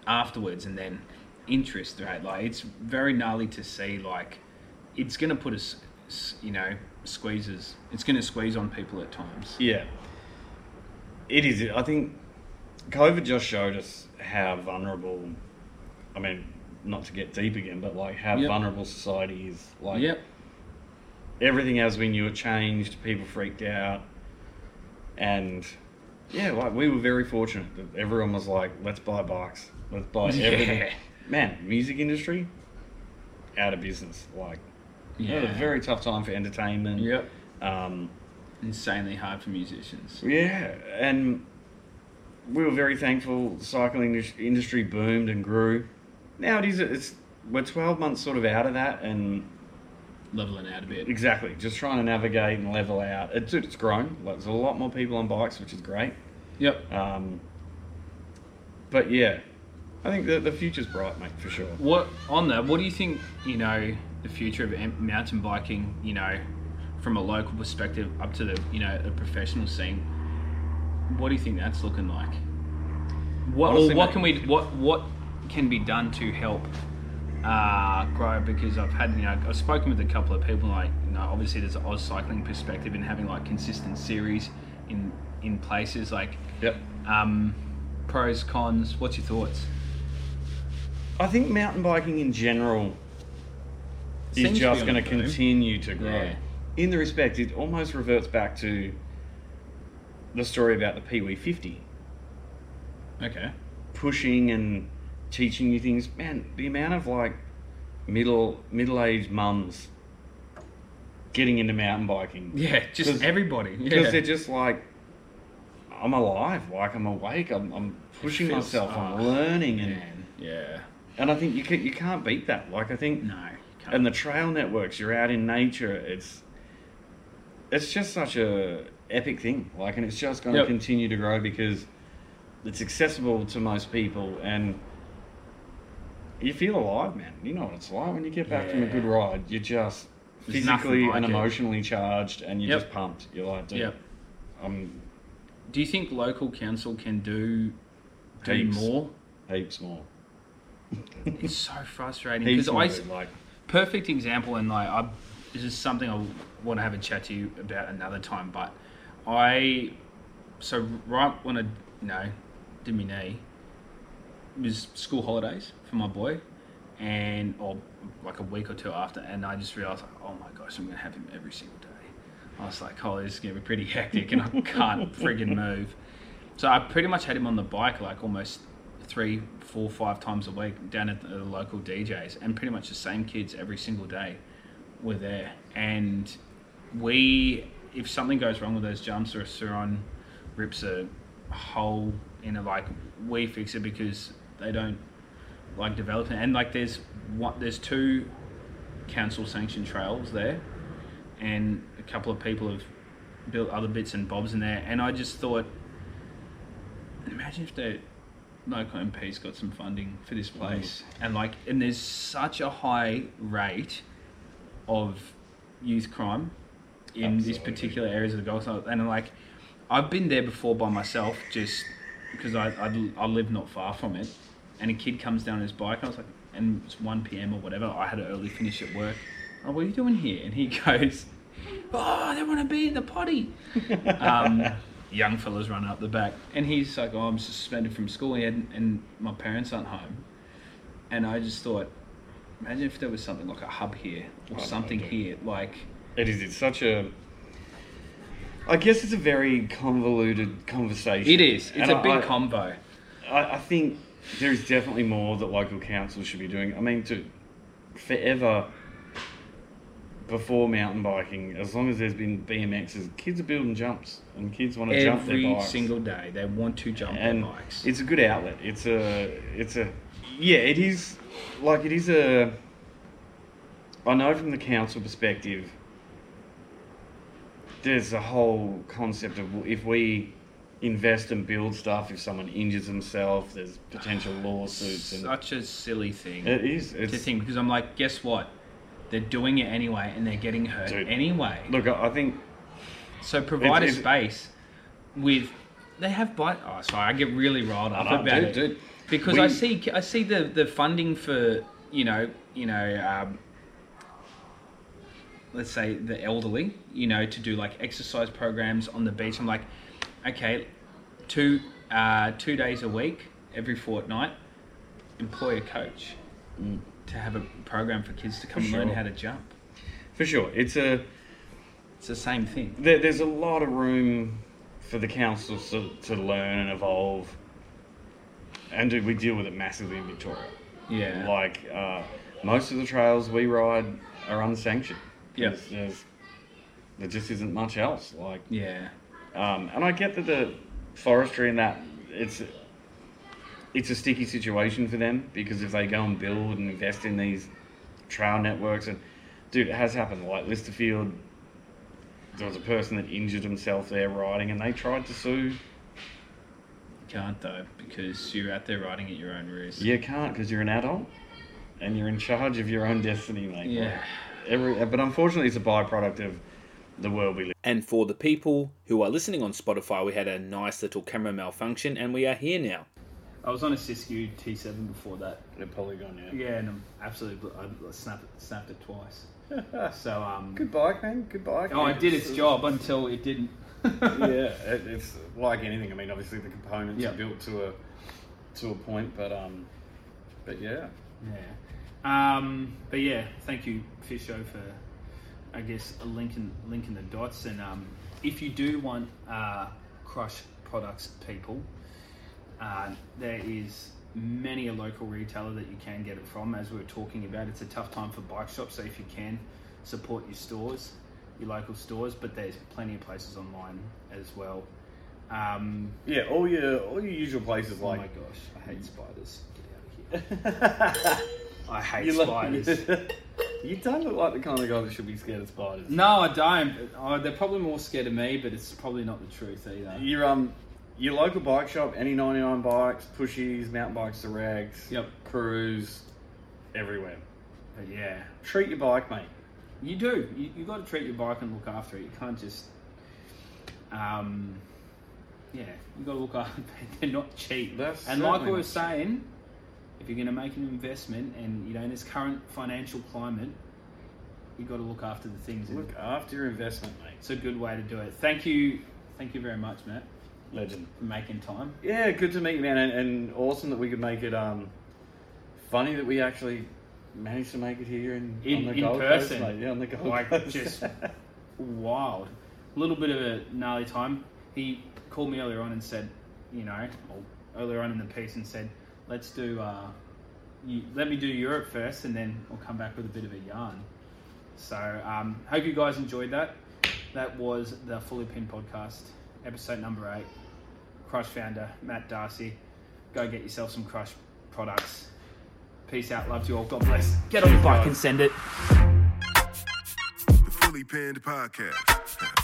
afterwards, and then interest rate. Like it's very gnarly to see. Like it's gonna put us, you know, squeezes. It's gonna squeeze on people at times. Yeah. It is. I think COVID just showed us how vulnerable. I mean, not to get deep again, but like how Yep. vulnerable society is. Like Yep. everything as we knew it changed. People freaked out, and yeah, like we were very fortunate that everyone was like, "Let's buy bikes. Let's buy everything." Yeah. Man, music industry out of business. Like, yeah, a very tough time for entertainment. Yep. Um, Insanely hard for musicians. Yeah, and we were very thankful. The cycling industry boomed and grew. Now it is. It's we're twelve months sort of out of that, and Leveling out a bit. exactly just trying to navigate and level out. It's it's grown. Like, there's a lot more people on bikes, which is great. Yep. Um, but yeah, I think the the future's bright, mate, for sure. What on that? What do you think? You know, the future of mountain biking. You know, from a local perspective up to the you know the professional scene. What do you think that's looking like? What Honestly, what mate- can we what what can be done to help uh, grow? Because I've had you know I've spoken with a couple of people like you know obviously there's an AusCycling perspective in having like consistent series in in places like Yep. um, pros cons. What's your thoughts? I think mountain biking in general Seems is just going to continue to grow. Yeah. In the respect, it almost reverts back to the story about the Pee Wee 50. Okay. Pushing and teaching you things. Man, the amount of like middle middle aged mums getting into mountain biking. Yeah, just everybody. Because Yeah. they're just like, I'm alive, like I'm awake, I'm, I'm pushing myself, I'm learning, and, Man, yeah. and I think you can, you can't beat that. Like I think No. And the trail networks you're out in nature it's it's just such a epic thing like and it's just going Yep. to continue to grow because it's accessible to most people and you feel alive man you know what it's like when you get back from a good ride you're just There's nothing physically like and it. emotionally charged and you're Yep. just pumped you're like dude Yep. i'm Do you think local council can do do Heaps. more? heaps more It's so frustrating heaps because more I dude, like perfect example and like I this is something I want to have a chat to you about another time. But I so right when I you know did my knee was school holidays for my boy and or like a week or two after and I just realized like, oh my gosh I'm gonna have him every single day. I was like, oh this is gonna be pretty hectic and I can't friggin' move. So I pretty much had him on the bike like almost three, four, five times a week down at the local DJs, and pretty much the same kids every single day were there. And we, if something goes wrong with those jumps or a Sur-Ron rips a hole in a like we fix it because they don't like developing. And like there's one, there's two council sanctioned trails there, and a couple of people have built other bits and bobs in there. And I just thought, imagine if the local MP's got some funding for this mm-hmm. place, and like, and there's such a high rate of youth crime in these particular areas of the Gold Coast, and like, I've been there before by myself, just because I, I I live not far from it, and a kid comes down on his bike, and I was like, and it's one p.m. or whatever. I had an early finish at work. Oh, what are you doing here? And he goes, Oh, they want to be in the potty. um, young fellas running up the back, and he's like, "Oh, I'm suspended from school, and, and my parents aren't home." And I just thought, imagine if there was something like a hub here or Oh, something here, like It is. It's such a. I guess it's a very convoluted conversation. it is. It's And a big I, combo. I, I think there is definitely more that local councils should be doing. I mean, to forever before mountain biking, as long as there's been BMXs, kids are building jumps and kids want to jump their bikes Every single day, they want to jump and their bikes. it's a good outlet. It's a, it's a, yeah, it is like it is a. I know from the council perspective, there's a whole concept of if we invest and build stuff, if someone injures themselves, there's potential lawsuits, and Such a silly thing. it is. It's, to think because I'm like, guess what? They're doing it anyway, and they're getting hurt Dude. anyway. Look, I I think So provide It's- a it's- space with. They have bite. Oh, sorry, I get really riled up know, about dude, it dude. because We- I see I see the the funding for you know you know um, let's say the elderly you know to do like exercise programs on the beach. I'm like, okay, two uh, two days a week every fortnight, employ a coach to have a program for kids to come Mm. For learn how to jump. for sure it's a. It's the same thing. There, there's a lot of room for the councils to, to learn and evolve, and we deal with it massively in Victoria. Yeah. Like uh, most of the trails we ride are unsanctioned. There's, there just isn't much else. Like, Yeah. Um, and I get that the forestry and that it's it's a sticky situation for them because if they go and build and invest in these trail networks and dude, it has happened. Like Lysterfield, there was a person that injured himself there riding, and they tried to sue. You can't though, because you're out there riding at your own risk. You can't because you're an adult and you're in charge of your own destiny, mate. Yeah. Like, every, but unfortunately, it's a byproduct of the world we live. And for the people who are listening on Spotify, we had a nice little camera malfunction and we are here now. I was on a Siskiu T7 before that. in. Polygon, yeah. Yeah, and I'm absolutely I snapped it, snapped it twice. So um, Good bike, man. Good bike. oh, it did its job until it didn't. yeah, it, it's like anything. I mean, obviously the components Yeah. are built to a to a point, but um, but yeah. Yeah. Um, but yeah, thank you, Fisho, for I guess a linking linking the dots. And um, if you do want uh, Krush products, people, uh, there is many a local retailer that you can get it from. As we were talking about, it's a tough time for bike shops, so if you can support your stores, your local stores, but there's plenty of places online as well. Um, Yeah, all your all your usual places oh like. my gosh, I hate spiders. Get out of here. I hate you spiders. you don't look like the kind of guy that should be scared of spiders. No, I don't. Oh, they're probably more scared of me, but it's probably not the truth either. Your um, your local bike shop, any ninety nine bikes, Pushys, mountain bikes, the rags, Yep. cruise, everywhere. But yeah, Treat your bike, mate. you do. You, you got to treat your bike and look after it. You can't just, um, yeah, you got to look after. They're not cheap. That's and like we certainly were not saying, if you're going to make an investment, and you know in this current financial climate, you've got to look after the things. Look after your investment, mate. It's a good way to do it. Thank you, thank you very much, Matt, Legend. for making time. Yeah, good to meet you, man, and, and awesome that we could make it. Um, funny that we actually managed to make it here in, In- on the in Gold person. Coast, mate. Yeah, on the Gold Like, Coast. just- wild. A little bit of a gnarly time. He called me earlier on and said, you know, earlier on in the piece and said, let's do, uh, you, let me do Europe first and then we'll come back with a bit of a yarn. So, um, hope you guys enjoyed that. That was the Fully Pin podcast, episode number eight. Krush founder, Matt D'Arcy. Go get yourself some Krush products. Peace out. Love you all. God bless. Get on your bike and send it. The Fully Pinned Podcast.